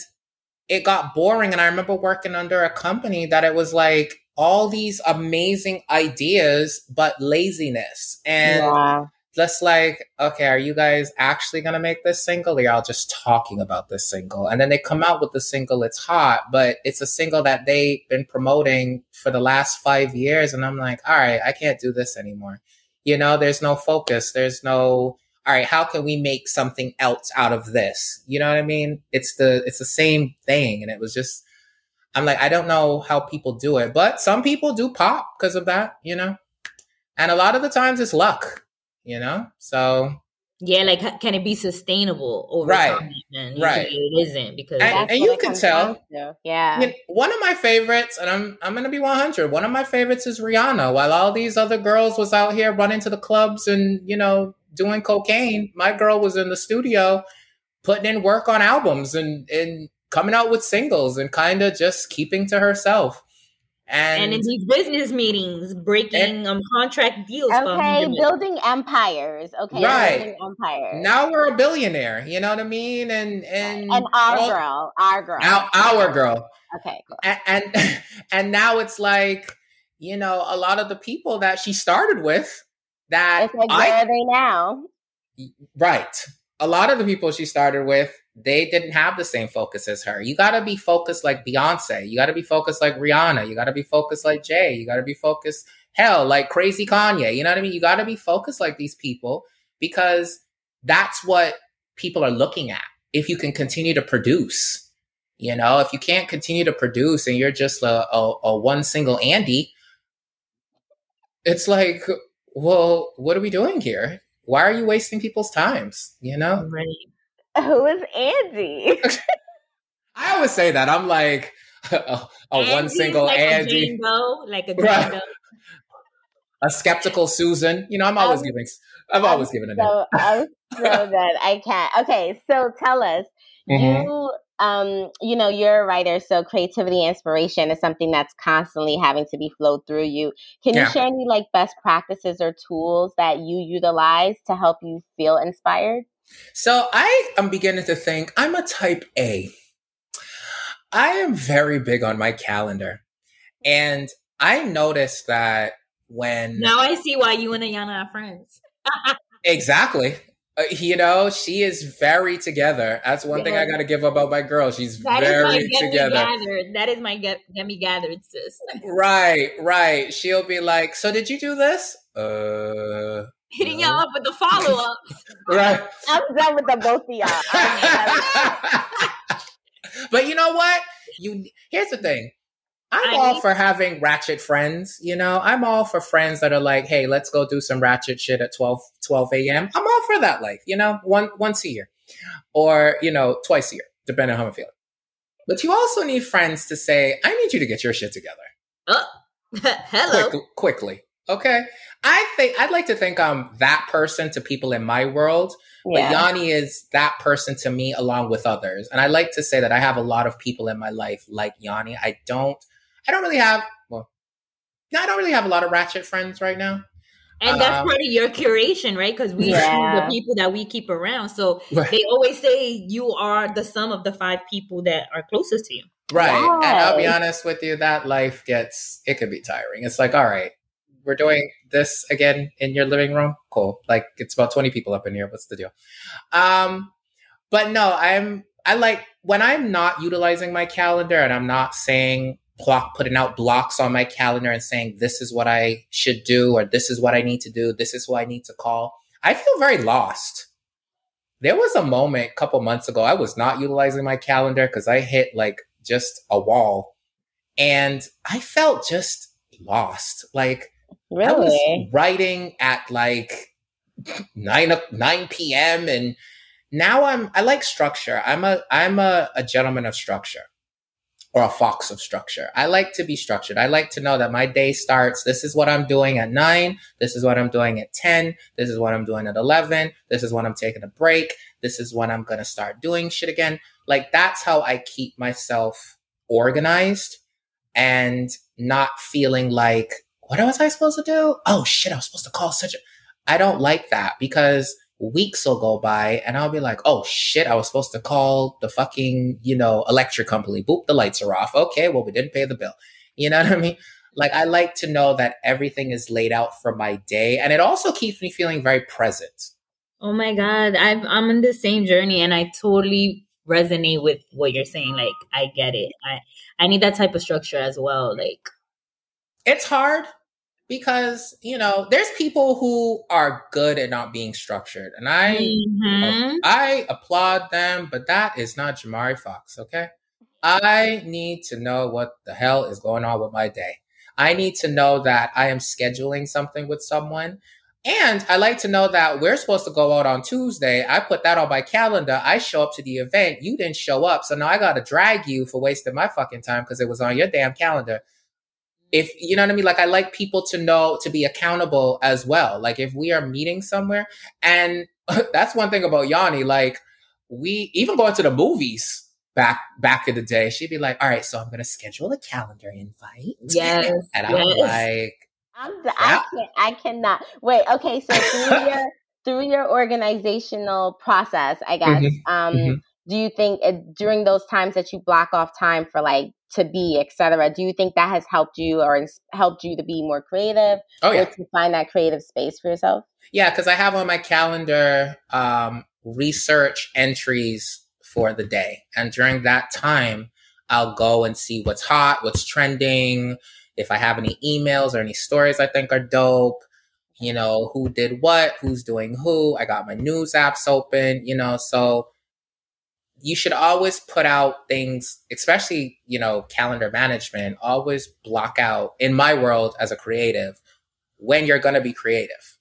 it got boring and I remember working under a company that it was like all these amazing ideas but laziness and yeah just like, okay, are you guys actually going to make this single or y'all just talking about this single? And then they come out with the single, it's hot, but it's a single that they've been promoting for the last five years. And I'm like, all right, I can't do this anymore. You know, there's no focus. There's no, all right, how can we make something else out of this? You know what I mean? It's the, it's the same thing. And it was just, I'm like, I don't know how people do it, but some people do pop because of that, you know? And a lot of the times it's luck you know? So yeah, like can it be sustainable over right. time? And right, it isn't because and, and you can tell. Yeah, I mean, one of my favorites, and I'm I'm gonna be 100. One of my favorites is Rihanna. While all these other girls was out here running to the clubs and you know doing cocaine, my girl was in the studio putting in work on albums and and coming out with singles and kind of just keeping to herself. And, and in these business meetings, breaking and, um contract deals. Okay, building empires. Okay, right. empires. Now we're a billionaire. You know what I mean? And and and our all, girl, our girl, our, our girl. Okay, cool. and, and and now it's like you know a lot of the people that she started with that it's like where I, are they now? Right. A lot of the people she started with they didn't have the same focus as her. You got to be focused like Beyonce. You got to be focused like Rihanna. You got to be focused like Jay. You got to be focused, hell, like crazy Kanye. You know what I mean? You got to be focused like these people because that's what people are looking at. If you can continue to produce, you know, if you can't continue to produce and you're just a, a, a one single Andy, it's like, well, what are we doing here? Why are you wasting people's times? You know? Right. Who is Andy? I always say that. I'm like a, a one single like Andy, a like a Right. A skeptical Susan. You know, I'm always Um, giving. I've always given a name. So I'm so good. I can't. Okay, so tell us. Mhm. You um you know you're a writer so creativity and inspiration is something that's constantly having to be flowed through you can you Yeah. share any like best practices or tools that you utilize to help you feel inspired So I am beginning to think I'm a type A. I am very big on my calendar. And I noticed that when Now I see why you and Ayana are friends. exactly, uh, you know, she is very together. That's one thing I got to give about my girl. She's That very together. gathered. That is my get get me gathered, sis. Right, right. She'll be like, "So did you do this?" Uh, Hitting No. y'all up with the follow up. right. i'm done with the both of y'all but you know what? You here's the thing. I'm I all need- for having ratchet friends. You know, I'm all for friends that are like, hey, let's go do some ratchet shit at 12, 12 a.m. I'm all for that life, you know, one once a year. Or, you know, twice a year, depending on how I'm feeling. But you also need friends to say, I need you to get your shit together. Oh, hello. quick, quickly. Okay. I think I'd like to think I'm that person to people in my world, but Yanni is that person to me along with others. And I like to say that I have a lot of people in my life like Yanni. I don't I don't really have well no, I don't really have a lot of ratchet friends right now. And that's Um, part of your curation, right? Because we Yeah. the people that we keep around. So Right. they always say you are the sum of the five people that are closest to you. Right. And I'll be honest with you, that life gets it could be tiring. It's like, all right, we're doing this again in your living room. Cool. Like it's about 20 people up in here. What's the deal? Um, but no, I'm I like when I'm not utilizing my calendar and I'm not saying block putting out blocks on my calendar and saying this is what I should do or this is what I need to do, this is who I need to call. I feel very lost. There was a moment a couple months ago I was not utilizing my calendar because I hit like just a wall and I felt just lost. Like I was writing at like nine nine p.m. and now I'm I like structure. I'm a I'm a, a gentleman of structure or a fox of structure. I like to be structured. I like to know that my day starts. This is what I'm doing at nine. This is what I'm doing at ten. This is what I'm doing at eleven. This is when I'm taking a break. This is when I'm gonna start doing shit again. Like that's how I keep myself organized and not feeling like what was I supposed to do? Oh shit, I was supposed to call such a. I don't like that because weeks will go by and I'll be like, oh shit, I was supposed to call the fucking, you know, electric company. Boop, the lights are off. Okay, well, we didn't pay the bill. You know what I mean? Like, I like to know that everything is laid out for my day. And it also keeps me feeling very present. Oh my God. I've, I'm on the same journey and I totally resonate with what you're saying. Like, I get it. I, I need that type of structure as well. Like, It's hard because, you know, there's people who are good at not being structured. And I. mhm. I applaud them, but that is not Jamari Fox, okay? I need to know what the hell is going on with my day. I need to know that I am scheduling something with someone. And I like to know that we're supposed to go out on Tuesday. I put that on my calendar. I show up to the event. You didn't show up. So now I got to drag you for wasting my fucking time because it was on your damn calendar. If you know what I mean? Like, I like people to know to be accountable as well. Like, if we are meeting somewhere, and that's one thing about Yanni. Like we even going to the movies back back in the day, she'd be like, "All right, so I'm gonna schedule a calendar invite." Yes, and I'm yes. like, I'm the, I can't I cannot wait. Okay, so through your through your organizational process, I guess, Mhm, um, mhm. do you think it, during those times that you block off time for like to be, etc., do you think that has helped you or ins- helped you to be more creative "Oh or yeah, to find that creative space for yourself? yeah," because I have on my calendar um, research entries for the day, and during that time, I'll go and see what's hot, what's trending, if I have any emails or any stories I think are dope. you know, who did what, who's doing who. I got my news apps open, you know, so you should always put out things, especially, you know, calendar management, always block out in my world as a creative when you're going to be creative.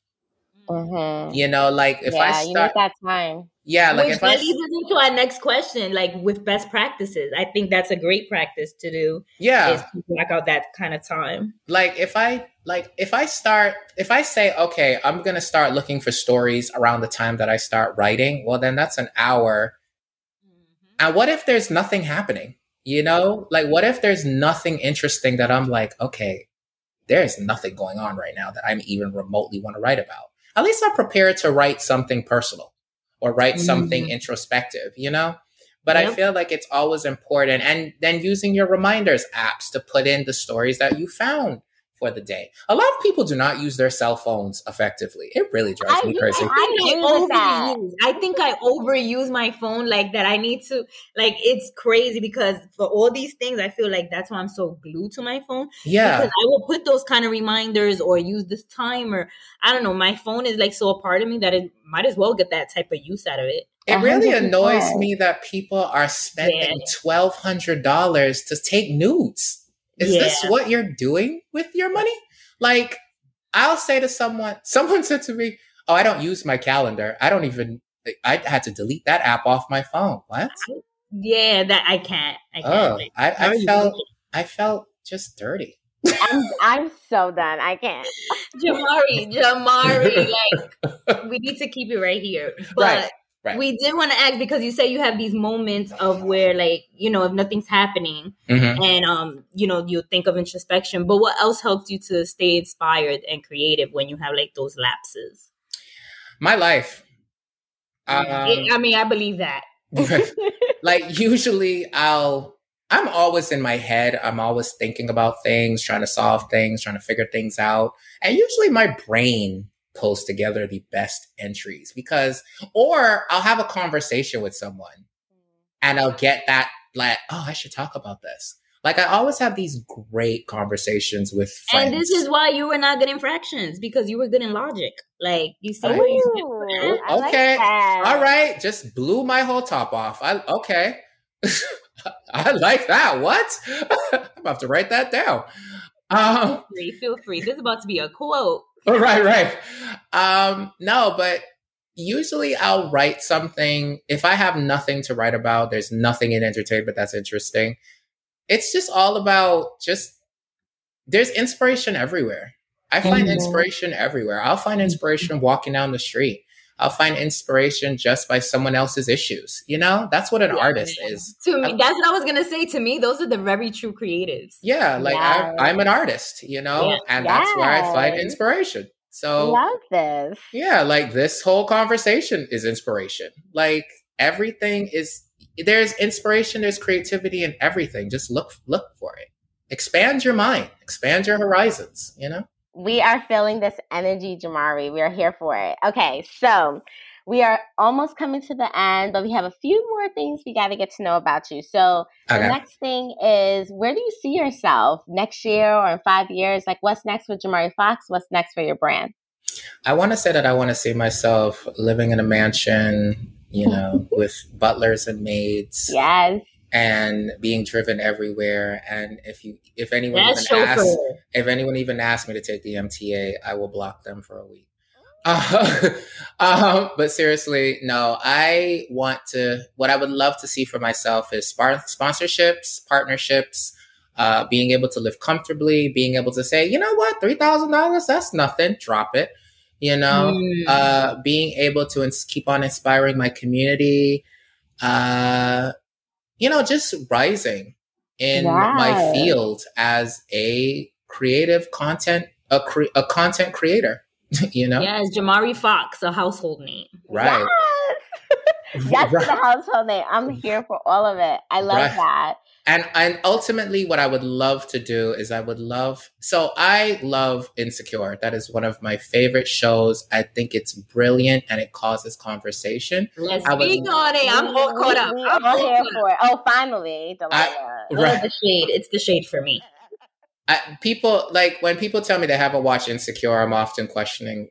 Mhm. You know, like if yeah, I you need start, that time. yeah, like Which if I, that leads us into our next question, like with best practices. I think that's a great practice to do yeah, is to block out that kind of time. like if I like if I start if I say okay, I'm gonna start looking for stories around the time that I start writing. Well, then that's an hour. And what if there's nothing happening? You know, like what if there's nothing interesting that I'm like, okay, there's nothing going on right now that I'm even remotely want to write about. At least I'm prepared to write something personal or write something Mhm. introspective, you know? But I feel like it's always important. And then using your reminders apps to put in the stories that you found for the day. A lot of people do not use their cell phones effectively. It really drives I me crazy. I I agree with that. overuse. I think I overuse my phone like that. I need to like it's crazy because for all these things, I feel like that's why I'm so glued to my phone. yeah. Because I will put those kind of reminders or use this timer. I don't know. My phone is like so a part of me that it might as well get that type of use out of it. It really annoys me that people are spending Yeah. twelve hundred dollars to take nudes. Is this what you're doing with your money? Like, I'll say to someone, someone said to me, "Oh, I don't use my calendar. I don't even. I had to delete that app off my phone. What? Yeah, that I can't. I can't. Oh, Like, I, I felt, I felt just dirty. I'm I'm so done. I can't. Jamari, Jamari, like we need to keep it right here. But Right, right. we did want to ask because you say you have these moments of where like, you know, if nothing's happening Mhm. and um, you know, you think of introspection. But what else helps you to stay inspired and creative when you have like those lapses? My life. Um, I mean, I believe that. like usually I'll I'm always in my head. I'm always thinking about things, trying to solve things, trying to figure things out. And usually my brain pulls together the best entries because or I'll have a conversation with someone and I'll get that like, oh, I should talk about this. Like I always have these great conversations with friends. And this is why you were not good in fractions because you were good in logic. Like you see you like Okay. that. All right, just blew my whole top off. I okay. I like that. What? I'm about to write that down. Um, feel free, feel free. This is about to be a quote. right, right. Um, no, but usually I'll write something if I have nothing to write about. There's nothing in entertainment that's interesting. It's just all about just there's inspiration everywhere. I find Mhm. inspiration everywhere. I'll find inspiration walking down the street. I'll find inspiration just by someone else's issues. You know, that's what an Yeah. artist is. To me, that's what I was gonna say. To me, those are the very true creatives. Yeah, like Yes. I, I'm an artist, you know, Yeah. and that's where I find inspiration. So Love this. yeah, like this whole conversation is inspiration. Like everything is there's inspiration, there's creativity in everything. Just look look for it. Expand your mind, expand your horizons, you know? We are feeling this energy, Jamari. We are here for it. Okay, so we are almost coming to the end, but we have a few more things we got to get to know about you. So the next thing is where do you see yourself next year or in five years? Like, what's next with Jamari Fox? What's next for your brand? I want to say that I want to see myself living in a mansion, you know, with butlers and maids Yes. And being driven everywhere. And if you if anyone That's even asks chauffeur. if anyone even asks me to take the MTA, I will block them for a week. Uh, um, but seriously, no, I want to, what I would love to see for myself is spar- sponsorships, partnerships, uh, being able to live comfortably, being able to say, you know what, $3,000, that's nothing, drop it. You know, Mm. uh, being able to ins- keep on inspiring my community, uh, you know, just rising in my field as a creative content, a, cre- a content creator, you know? Yes, Jamari Fox, a household name. Right. Yes. Yes, to Right. the household name. I'm here for all of it. I love Right. that. And and ultimately what I would love to do is I would love so I love Insecure. That is one of my favorite shows. I think it's brilliant and it causes conversation. Let's I would- speak on it. I'm all caught up. We, we I'm all all here caught for it. Oh, finally, Delilah. Oh, Right. the shade. It's the shade for me. I, people like when people tell me they haven't watched Insecure, I'm often questioning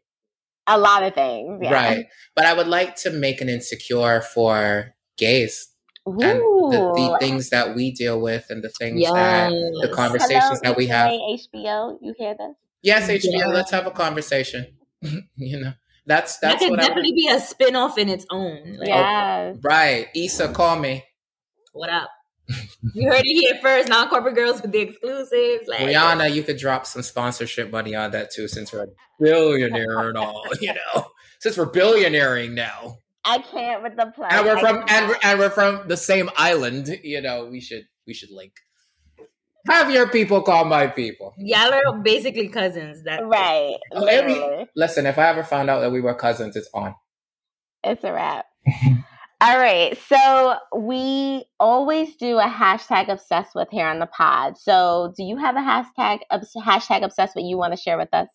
A lot of things. Yeah. Right. But I would like to make an insecure for gays Ooh. and the, the things that we deal with and the things that the conversations Hello, that we have. HBO, you hear this? Yes, HBO, Yeah. let's have a conversation. you know, That's that that's could what I definitely be a spin-off in its own. Like, oh, Yes. right. Issa, call me. What up? you heard it here first. Non-corporate girls with the exclusives. Like, Rihanna, you could drop some sponsorship money on that too, since we're a billionaire and all. You know, since we're billionairing now, I can't with the plug. and we're from and we're, and we're from the same island. You know, we should we should link. Have your people call my people. y'all are basically cousins. That Right. Oh, every- Literally. Listen, if I ever found out that we were cousins, it's on. It's a wrap. All right. So we always do a hashtag obsessed with here on the pod. So do you have a hashtag hashtag obsessed with you want to share with us?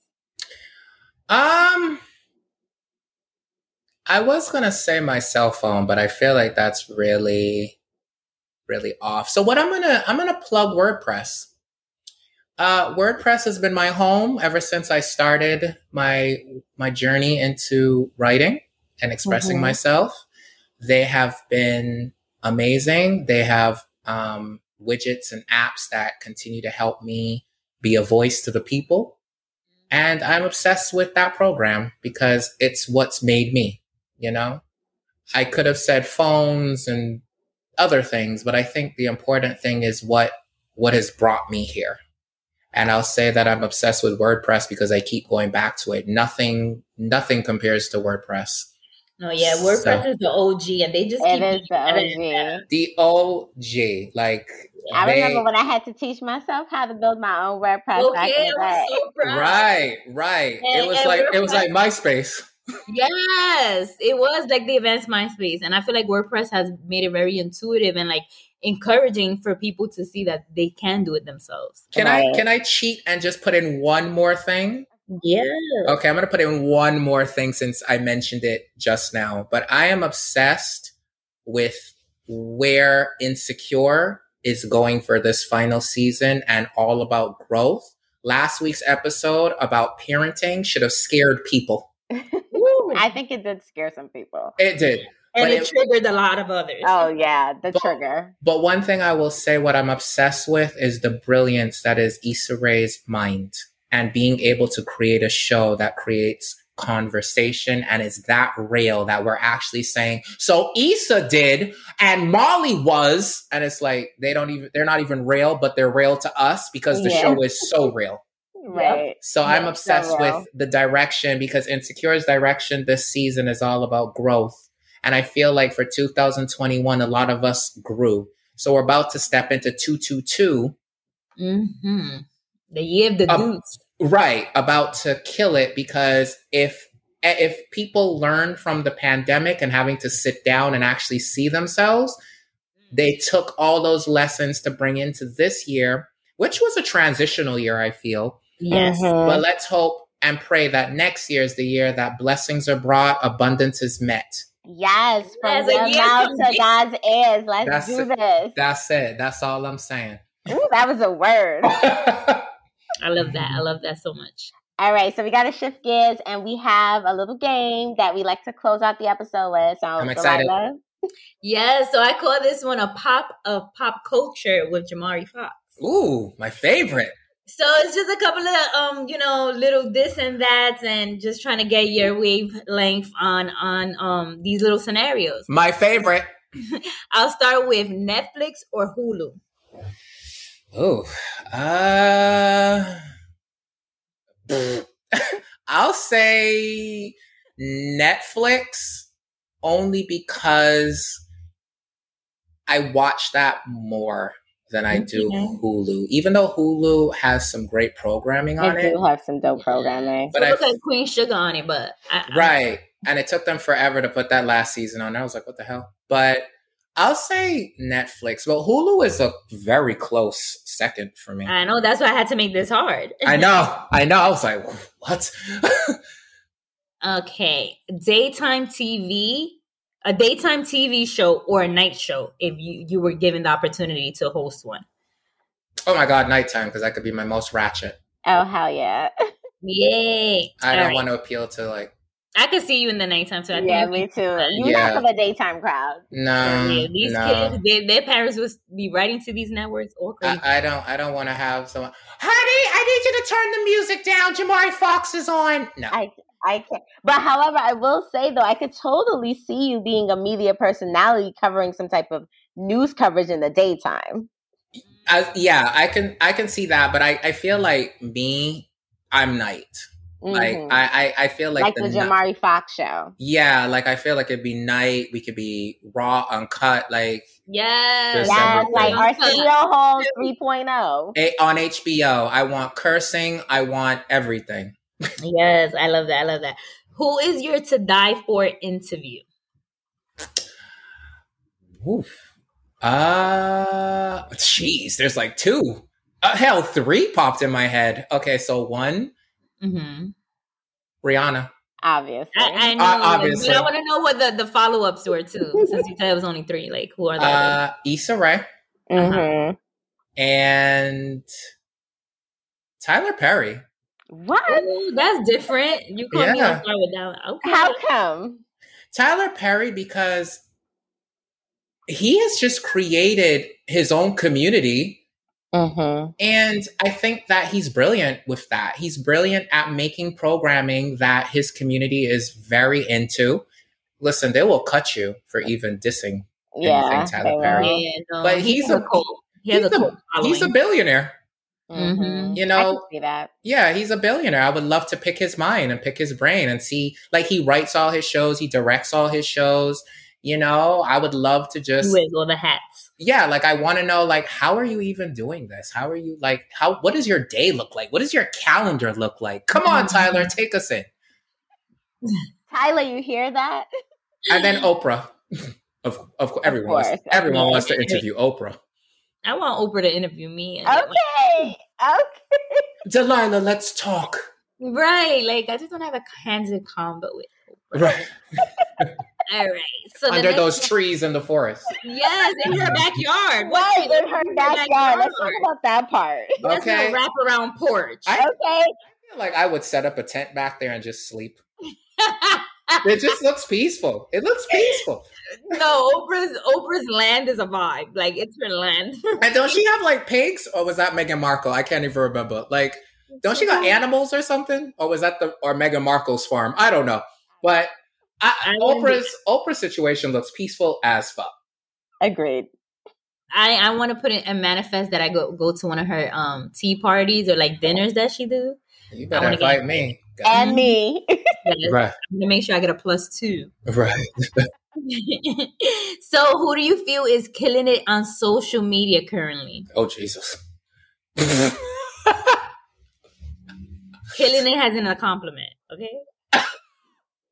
Um, I was gonna say my cell phone, but I feel like that's really, really off. So what I'm gonna I'm gonna plug WordPress. Uh, WordPress has been my home ever since I started my my journey into writing and expressing Mhm. myself. They have been amazing. They have um, widgets and apps that continue to help me be a voice to the people. And I'm obsessed with that program because it's what's made me, you know? I could have said phones and other things, but I think the important thing is what what has brought me here. And I'll say that I'm obsessed with WordPress because I keep going back to it. Nothing nothing compares to WordPress. no, yeah, WordPress So- is the OG, and they just It keep is the better and better. OG. The OG, like I they- remember when I had to teach myself how to build my own WordPress oh, back Okay, in I'm so proud. right, right. And- it was and like it was WordPress- like MySpace. Yes, it was like the advanced MySpace, and I feel like WordPress has made it very intuitive and like encouraging for people to see that they can do it themselves. Can Right. I can I cheat and just put in one more thing? Yeah, Okay, I'm gonna put in one more thing since I mentioned it just now. But I am obsessed with where Insecure is going for this final season and all about growth. Last week's episode about parenting should have scared people. I think it did scare some people. It did. and it, it- triggered a lot of others. Oh yeah, the But- trigger. But one thing I will say, what I'm obsessed with is the brilliance that is Issa Rae's mind and being able to create a show that creates conversation and is that real that we're actually saying, so Issa did and Molly was, and it's like they don't even, they're not even real, but they're real to us because the Yeah. show is so real. Right. So I'm obsessed so real. with the direction because Insecure's direction this season is all about growth. And I feel like for 2021, a lot of us grew. So we're about to step into 222, hmm the year of the Um, goose. right? About to kill it because if if people learn from the pandemic and having to sit down and actually see themselves, they took all those lessons to bring into this year, which was a transitional year, I feel. Yes. Mhm. But let's hope and pray that next year is the year that blessings are brought, abundance is met. Yes, from Yes, your yes, mouth you to. God's ears. Let's That's do it. this. That's it. That's all I'm saying. Ooh, that was a word. I love that. I love that so much. All right, so we got to shift gears, and we have a little game that we like to close out the episode with. So, I'm excited. Delilah, Yes, so I call this one a pop of pop culture with Jamari Fox. Ooh, my favorite. So it's just a couple of um, you know, little this and that, and just trying to get your wavelength on on um these little scenarios. My favorite. I'll start with Netflix or Hulu. Oh, Uh I'll say Netflix only because I watch that more than I do Mhm. Hulu. Even though Hulu has some great programming on they it. do have some dope programming. But it I- looks like Queen Sugar on it, but I, I- Right. And it took them forever to put that last season on. I was like, what the hell? But I'll say Netflix. Well, Hulu is a very close second for me. I know that's why I had to make this hard. I know. I know. I was like, what? Okay, daytime TV, a daytime TV show or a night show if you you were given the opportunity to host one. oh my God, nighttime, because that could be my most ratchet. Oh hell yeah! Yay! I All don't right. want to appeal to like, I could see you in the nighttime too. I yeah, think me too. You Yeah. lack of a daytime crowd. no, Yeah, these no. kids, they, their parents would be writing to these networks or crazy. I, I don't. I don't want to have someone. Honey, I need you to turn the music down. Jamari Fox is on. No, I I can't. But however, I will say though, I could totally see you being a media personality covering some type of news coverage in the daytime. I, yeah, I can I can see that, but I, I feel like me, I'm night. Like Mhm. I, I I feel like, like, the, ni- Jamari Fox show. Yeah, like I feel like it'd be night. We could be raw, uncut, like Yes. Just Yes, like Uncut. Arsenio Hall 3.0. a- on HBO. I want cursing. I want everything. Yes, I love that. I love that. Who is your to die for interview? Oof. Uh, jeez, there's like two. Uh, hell, three popped in my head. Okay, so one, Mm-hmm. Rihanna. Obviously. I, I know, Uh, obviously. but I want to know what the, the follow ups were too. Since you said it was only three, like who are the others? Uh, Issa Rae hmm and Tyler Perry. What? Oh, that's different. You caught me Yeah. off guard with that one. Okay. How come? Tyler Perry because he has just created his own community Mm-hmm. And I think that he's brilliant with that. He's brilliant at making programming that his community is very into. Listen, they will cut you for even dissing. Yeah. Anything Tyler Perry. Yeah, no, But he he's has a- cult. He he's a a- cult following. He's a billionaire. Mhm. You know, yeah, he's a billionaire. I would love to pick his mind and pick his brain and see, like, he writes all his shows, he directs all his shows. You know, I would love to just, all the hats. yeah, like, I want to know, like, how are you even doing this? How are you, like, how, what does your day look like? What does your calendar look like? Come on, Tyler, take us in. Tyler, you hear that? and then Oprah. Of of course, everyone wants, course, everyone wants to interview Oprah. I want Oprah to interview me. and- Okay. Okay. Delilah, let's talk. Right. Like I just don't have a candid combo with Oprah. Right All right. So under those one- trees in the forest. Yes, in her backyard. What Right, she in her backyard. Let's talk about that part. That's Okay. a wraparound porch. I- Okay. I feel like I would set up a tent back there and just sleep. It just looks peaceful. It looks peaceful. no, Oprah's Oprah's land is a vibe. Like it's her land. And don't she have like pigs, or was that Meghan Markle? I can't even remember. Like, don't she got animals or something, or was that the or Meghan Markle's farm? I don't know. But I, I wouldn't Oprah's Oprah's situation looks peaceful as fuck. Agreed. I, I want to put it and manifest that I go go to one of her um tea parties or like dinners that she do. You better invite me. And me. Right, I'm gonna make sure I get a plus two. right. so who do you feel is killing it on social media currently? Oh Jesus. Killing it has in a compliment, okay?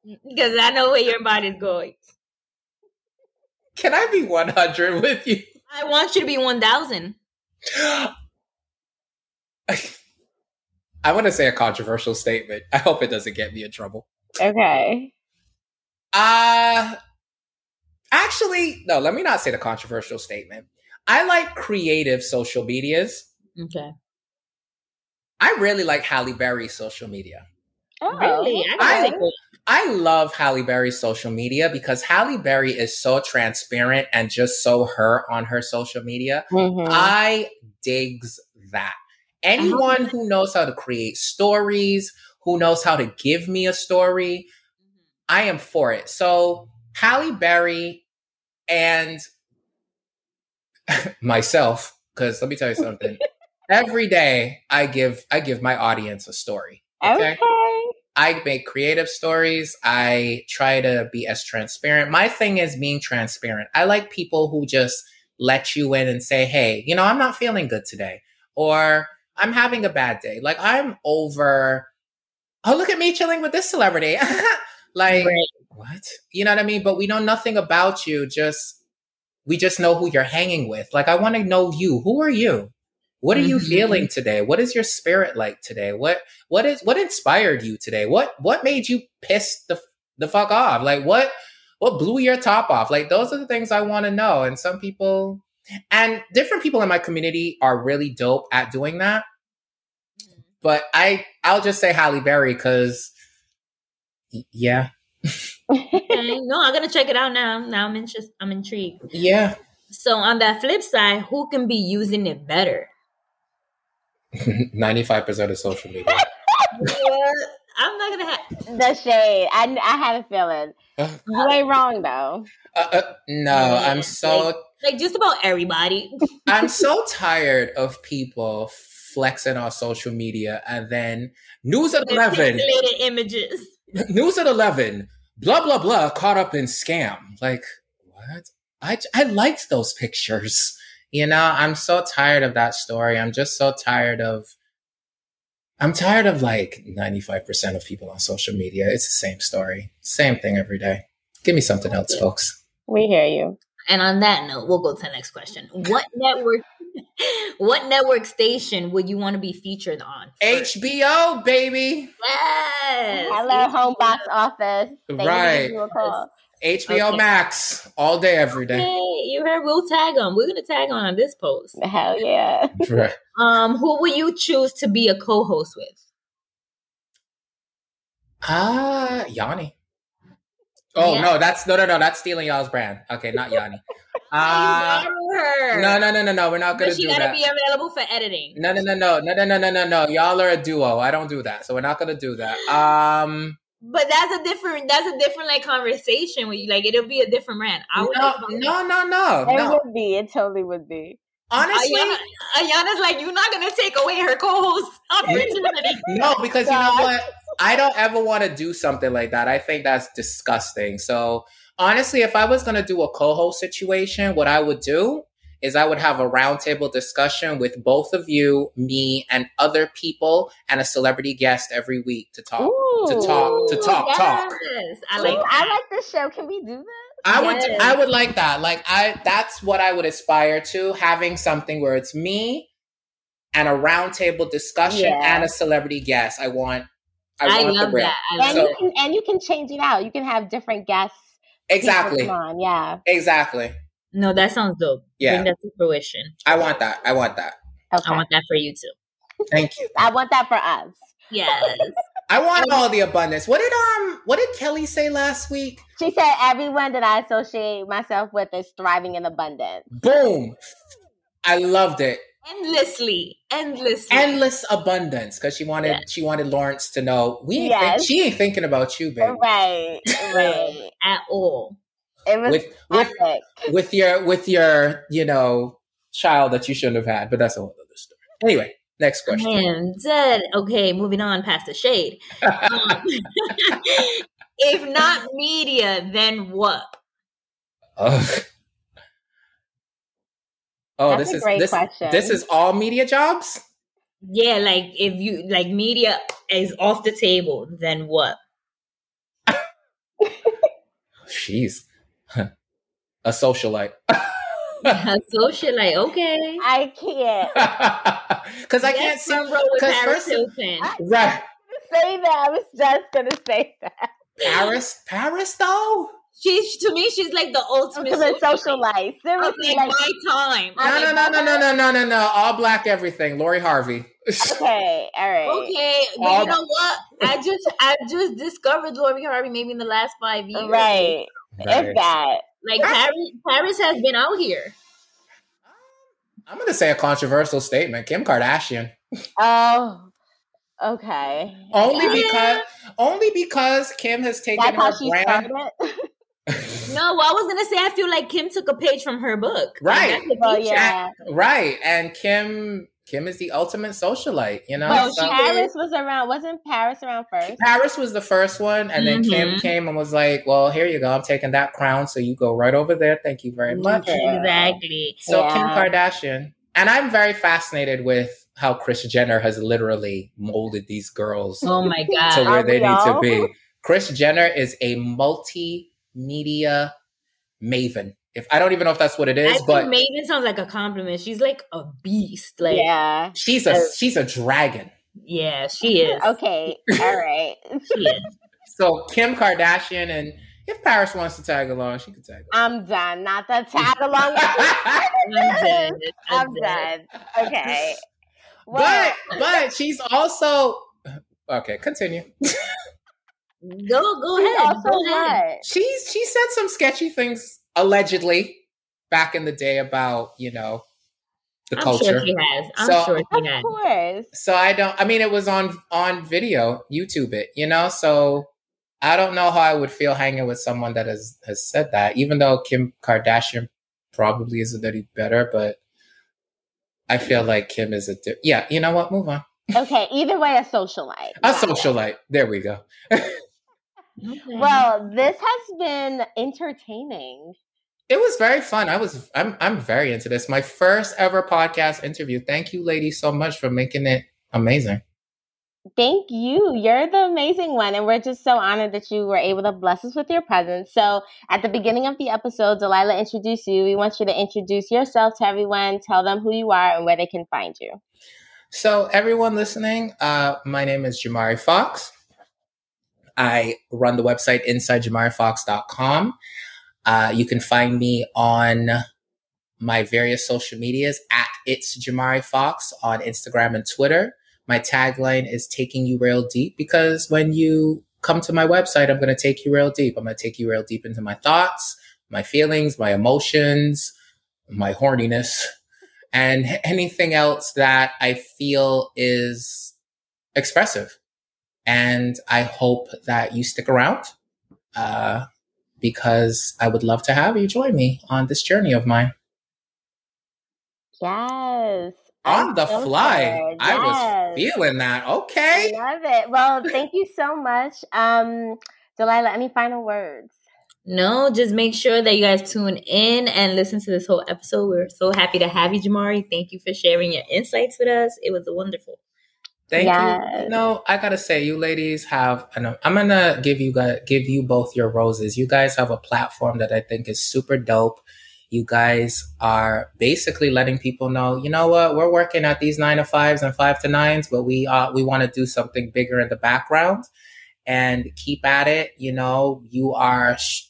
Because I know where your body's going. Can I be 100 with you? I want you to be one thousand. I want to say a controversial statement. I hope it doesn't get me in trouble. Okay. Uh actually, no, let me not say the controversial statement. I like creative social medias. Okay. I really like Halle Berry's social media. Oh, Really? I I- I love Halle Berry's social media because Halle Berry is so transparent and just so her on her social media. Mhm. I digs that. Anyone who knows how to create stories, who knows how to give me a story, I am for it. So Halle Berry and myself, because let me tell you something. Every day I give I give my audience a story. okay. Okay. I make creative stories. I try to be as transparent. My thing is being transparent. I like people who just let you in and say, hey, you know, I'm not feeling good today, or I'm having a bad day. Like, I'm over, oh, look at me chilling with this celebrity. like, Right. what? You know what I mean? But we know nothing about you. Just, we just know who you're hanging with. Like, I want to know you. Who are you? What are you Mhm. feeling today? What is your spirit like today? What what is what inspired you today? What what made you piss the the fuck off? Like what what blew your top off? Like those are the things I want to know. And some people and different people in my community are really dope at doing that. But I I'll just say Halle Berry because yeah. Okay. No, I'm gonna check it out now. Now I'm interested. I'm intrigued. Yeah. So on that flip side, who can be using it better? 95% of social media. I'm not gonna have The shade. I, I had a feeling. You ain't wrong though. Uh, uh, no, I'm so like just about everybody. I'm so tired of people flexing on social media and then news at eleven, images. news at eleven, blah blah blah, caught up in scam. Like what? I I liked those pictures. You know, I'm so tired of that story. I'm just so tired of. I'm tired of like 95% of people on social media. It's the same story, same thing every day. Give me something else, folks. We hear you. And on that note, we'll go to the next question. What network what network station would you want to be featured on? HBO, baby. Yes. Hello, home box office. They will Right. you. HBO Okay. Max all day, every day. Hey, you heard we'll tag them. We're gonna tag on on this post. Hell yeah. Right. Um, who will you choose to be a co-host with? Ah, Yanni. Oh Yeah. no, that's no, no, no. That's stealing y'all's brand. Okay, not Yanni. Uh, you her. no, no, no, no, no. We're not gonna But she do gotta that. be available for editing. No, no, no, no, no, no, no, no, no, no. Y'all are a duo. I don't do that, so we're not gonna do that. Um, But that's a different. That's a different like conversation. With you. Like it'll be a different brand. I no, would. no, no, no, It no. would be. It totally would be. Honestly, Ayana, Ayana's like, you're not gonna take away her co-host opportunity. no, because you know what? I don't ever want to do something like that. I think that's disgusting. So honestly, if I was gonna do a co-host situation, what I would do is I would have a roundtable discussion with both of you, me, and other people, and a celebrity guest every week to talk. Ooh. to talk- to talk, talk. Yes, I Ooh, like. I like this show. Can we do that? I would I would like that. Like I that's what I would aspire to, having something where it's me and a roundtable discussion Yeah. and a celebrity guest. I want I, I, want love the that. I And love So- you can and you can change it out. You can have different guests. Exactly. come on, yeah. Exactly. No, that sounds dope. Yeah. Bring that to fruition. I want that. I want that. Okay. I want that for you too. Thank you. I want that for us. Yes. I want all the abundance. What did um what did Kelly say last week? She said everyone that I associate myself with is thriving in abundance. Boom. I loved it. endlessly, endlessly. Endless abundance. Because she wanted Yeah. she wanted Lawrence to know we ain't Yes. think, she ain't thinking about you, baby. Right, right. at all. It was With with with your with your you know child that you shouldn't have had but that's a whole other story anyway next question Man, dead. Okay, moving on past the shade. Um, if not media, then what? Ugh. oh That's this a is great this, question. this is all media jobs Yeah, like if you like media is off the table, then what? jeez a socialite yeah, so shit, like okay, I can't because I can't sunbro with Paris Hilton. Right? Say that. I was just gonna say that. Paris, Paris, though. She's to me, she's like the oh, ultimate socialite. Seriously, like, my time. No, no, no, no, no, no, no, no, All black everything. Lori Harvey. Okay, all right. Okay, all you know what? I just I just discovered Lori Harvey maybe in the last five years. Right. right. It's that. Like Paris, Paris has been out here. Um, i'm gonna say a controversial statement kim kardashian Oh, okay. Only Yeah. because only because Kim has taken That's her how she brand. No, well, I was gonna say I feel like Kim took a page from her book. Right. that's the Well, future. yeah. right, and Kim Kim is the ultimate socialite. You know, Well, So- Paris was around. Wasn't Paris around first? Paris was the first one, and then Kim Mhm. came and was like, "Well, here you go. I'm taking that crown, so you go right over there. Thank you very much." Exactly. So Kim Kardashian, and I'm very fascinated with how Kris Jenner has literally molded these girls Oh my god, to where Aren't they need to be. Kris Jenner is a multimedia maven. If I don't even know if that's what it is, I but Maven sounds like a compliment. She's like a beast. Like yeah. she's a Uh, she's a dragon. yeah, she is. Okay. All right. She is. So Kim Kardashian, and if Paris wants to tag along, she can tag along. I'm done. Not the tag along. I'm dead. I'm, I'm dead. done. Okay. Well, but but she's also okay. Continue. Go go she's ahead. also go ahead. She's she said some sketchy things allegedly back in the day about you know the I'm culture. sure she has. I'm So- sure she Of course. So I don't. I mean, it was on on video, YouTube it. You know, so I don't know how I would feel hanging with someone that has has said that. Even though Kim Kardashian probably isn't any better, but I feel like Kim is a di- yeah. You know what? Move on. Okay, either way, a socialite. A Got socialite. There we go. Okay. Well, this has been entertaining. It was very fun. I was. I'm. I'm very into this. My first ever podcast interview. Thank you, ladies, so much for making it amazing. Thank you. You're the amazing one. And we're just so honored that you were able to bless us with your presence. So, at the beginning of the episode, Delilah introduced you. We want you to introduce yourself to everyone, tell them who you are and where they can find you. So, everyone listening, uh, my name is Jamari Fox. I run the website insidejamarifox.com. Uh, you can find me on my various social medias at it's Jamari Fox on Instagram and Twitter. My tagline is taking you real deep because when you come to my website, I'm going to take you real deep. I'm going to take you real deep into my thoughts, my feelings, my emotions, my horniness, and anything else that I feel is expressive. And I hope that you stick around uh, because I would love to have you join me on this journey of mine. Yes. On I'm the so fly, excited. I was feeling that. I Okay. love it. Well, thank you so much. Um, Delilah, any final words? No, just make sure that you guys tune in and listen to this whole episode. We're so happy to have you, Jamari. Thank you for sharing your insights with us. It was wonderful. Thank Yes. you. No, I gotta say, you ladies have. I know, I'm gonna give you guys, give you both your roses. You guys have a platform that I think is super dope. You guys are basically letting people know, you know what, we're working at these nine to fives and five to nines, but we uh, we want to do something bigger in the background and keep at it. You know, you are. Sh-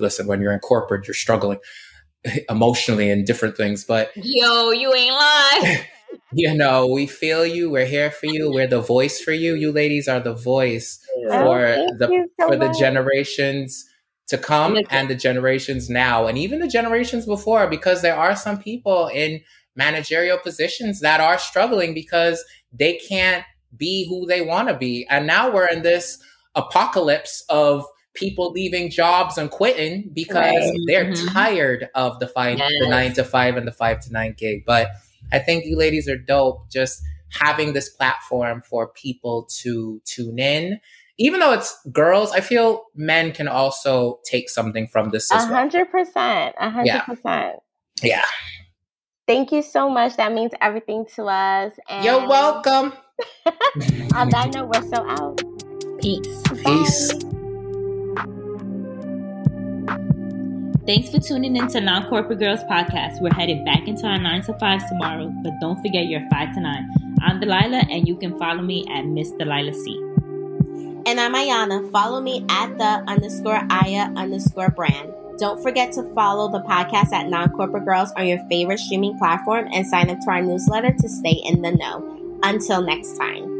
Listen, when you're in corporate, you're struggling emotionally and different things, but Yo, you ain't lying. you know, we feel you. We're here for you. We're the voice for you. You ladies are the voice Oh, for thank the so for the generations to come and the generations now and even the generations before because there are some people in managerial positions that are struggling because they can't be who they want to be. And now we're in this apocalypse of people leaving jobs and quitting because Right. they're Mhm. tired of the five the nine to five and the five to nine gig. But I think you ladies are dope just having this platform for people to tune in. Even though it's girls, I feel men can also take something from this A hundred percent. A hundred Yeah. percent. Yeah. Thank you so much. That means everything to us. And You're welcome. On that note, we're so out. Peace. Peace. Thanks for tuning in to Non Corporate Girls Podcast. We're headed back into our 9 to 5 tomorrow, but don't forget your 5 to 9. I'm Delilah, and you can follow me at Miss Delilah C. And I'm Ayana. Follow me at the underscore Aya underscore brand. Don't forget to follow the podcast at Non Corporate Girls on your favorite streaming platform and sign up to our newsletter to stay in the know. Until next time.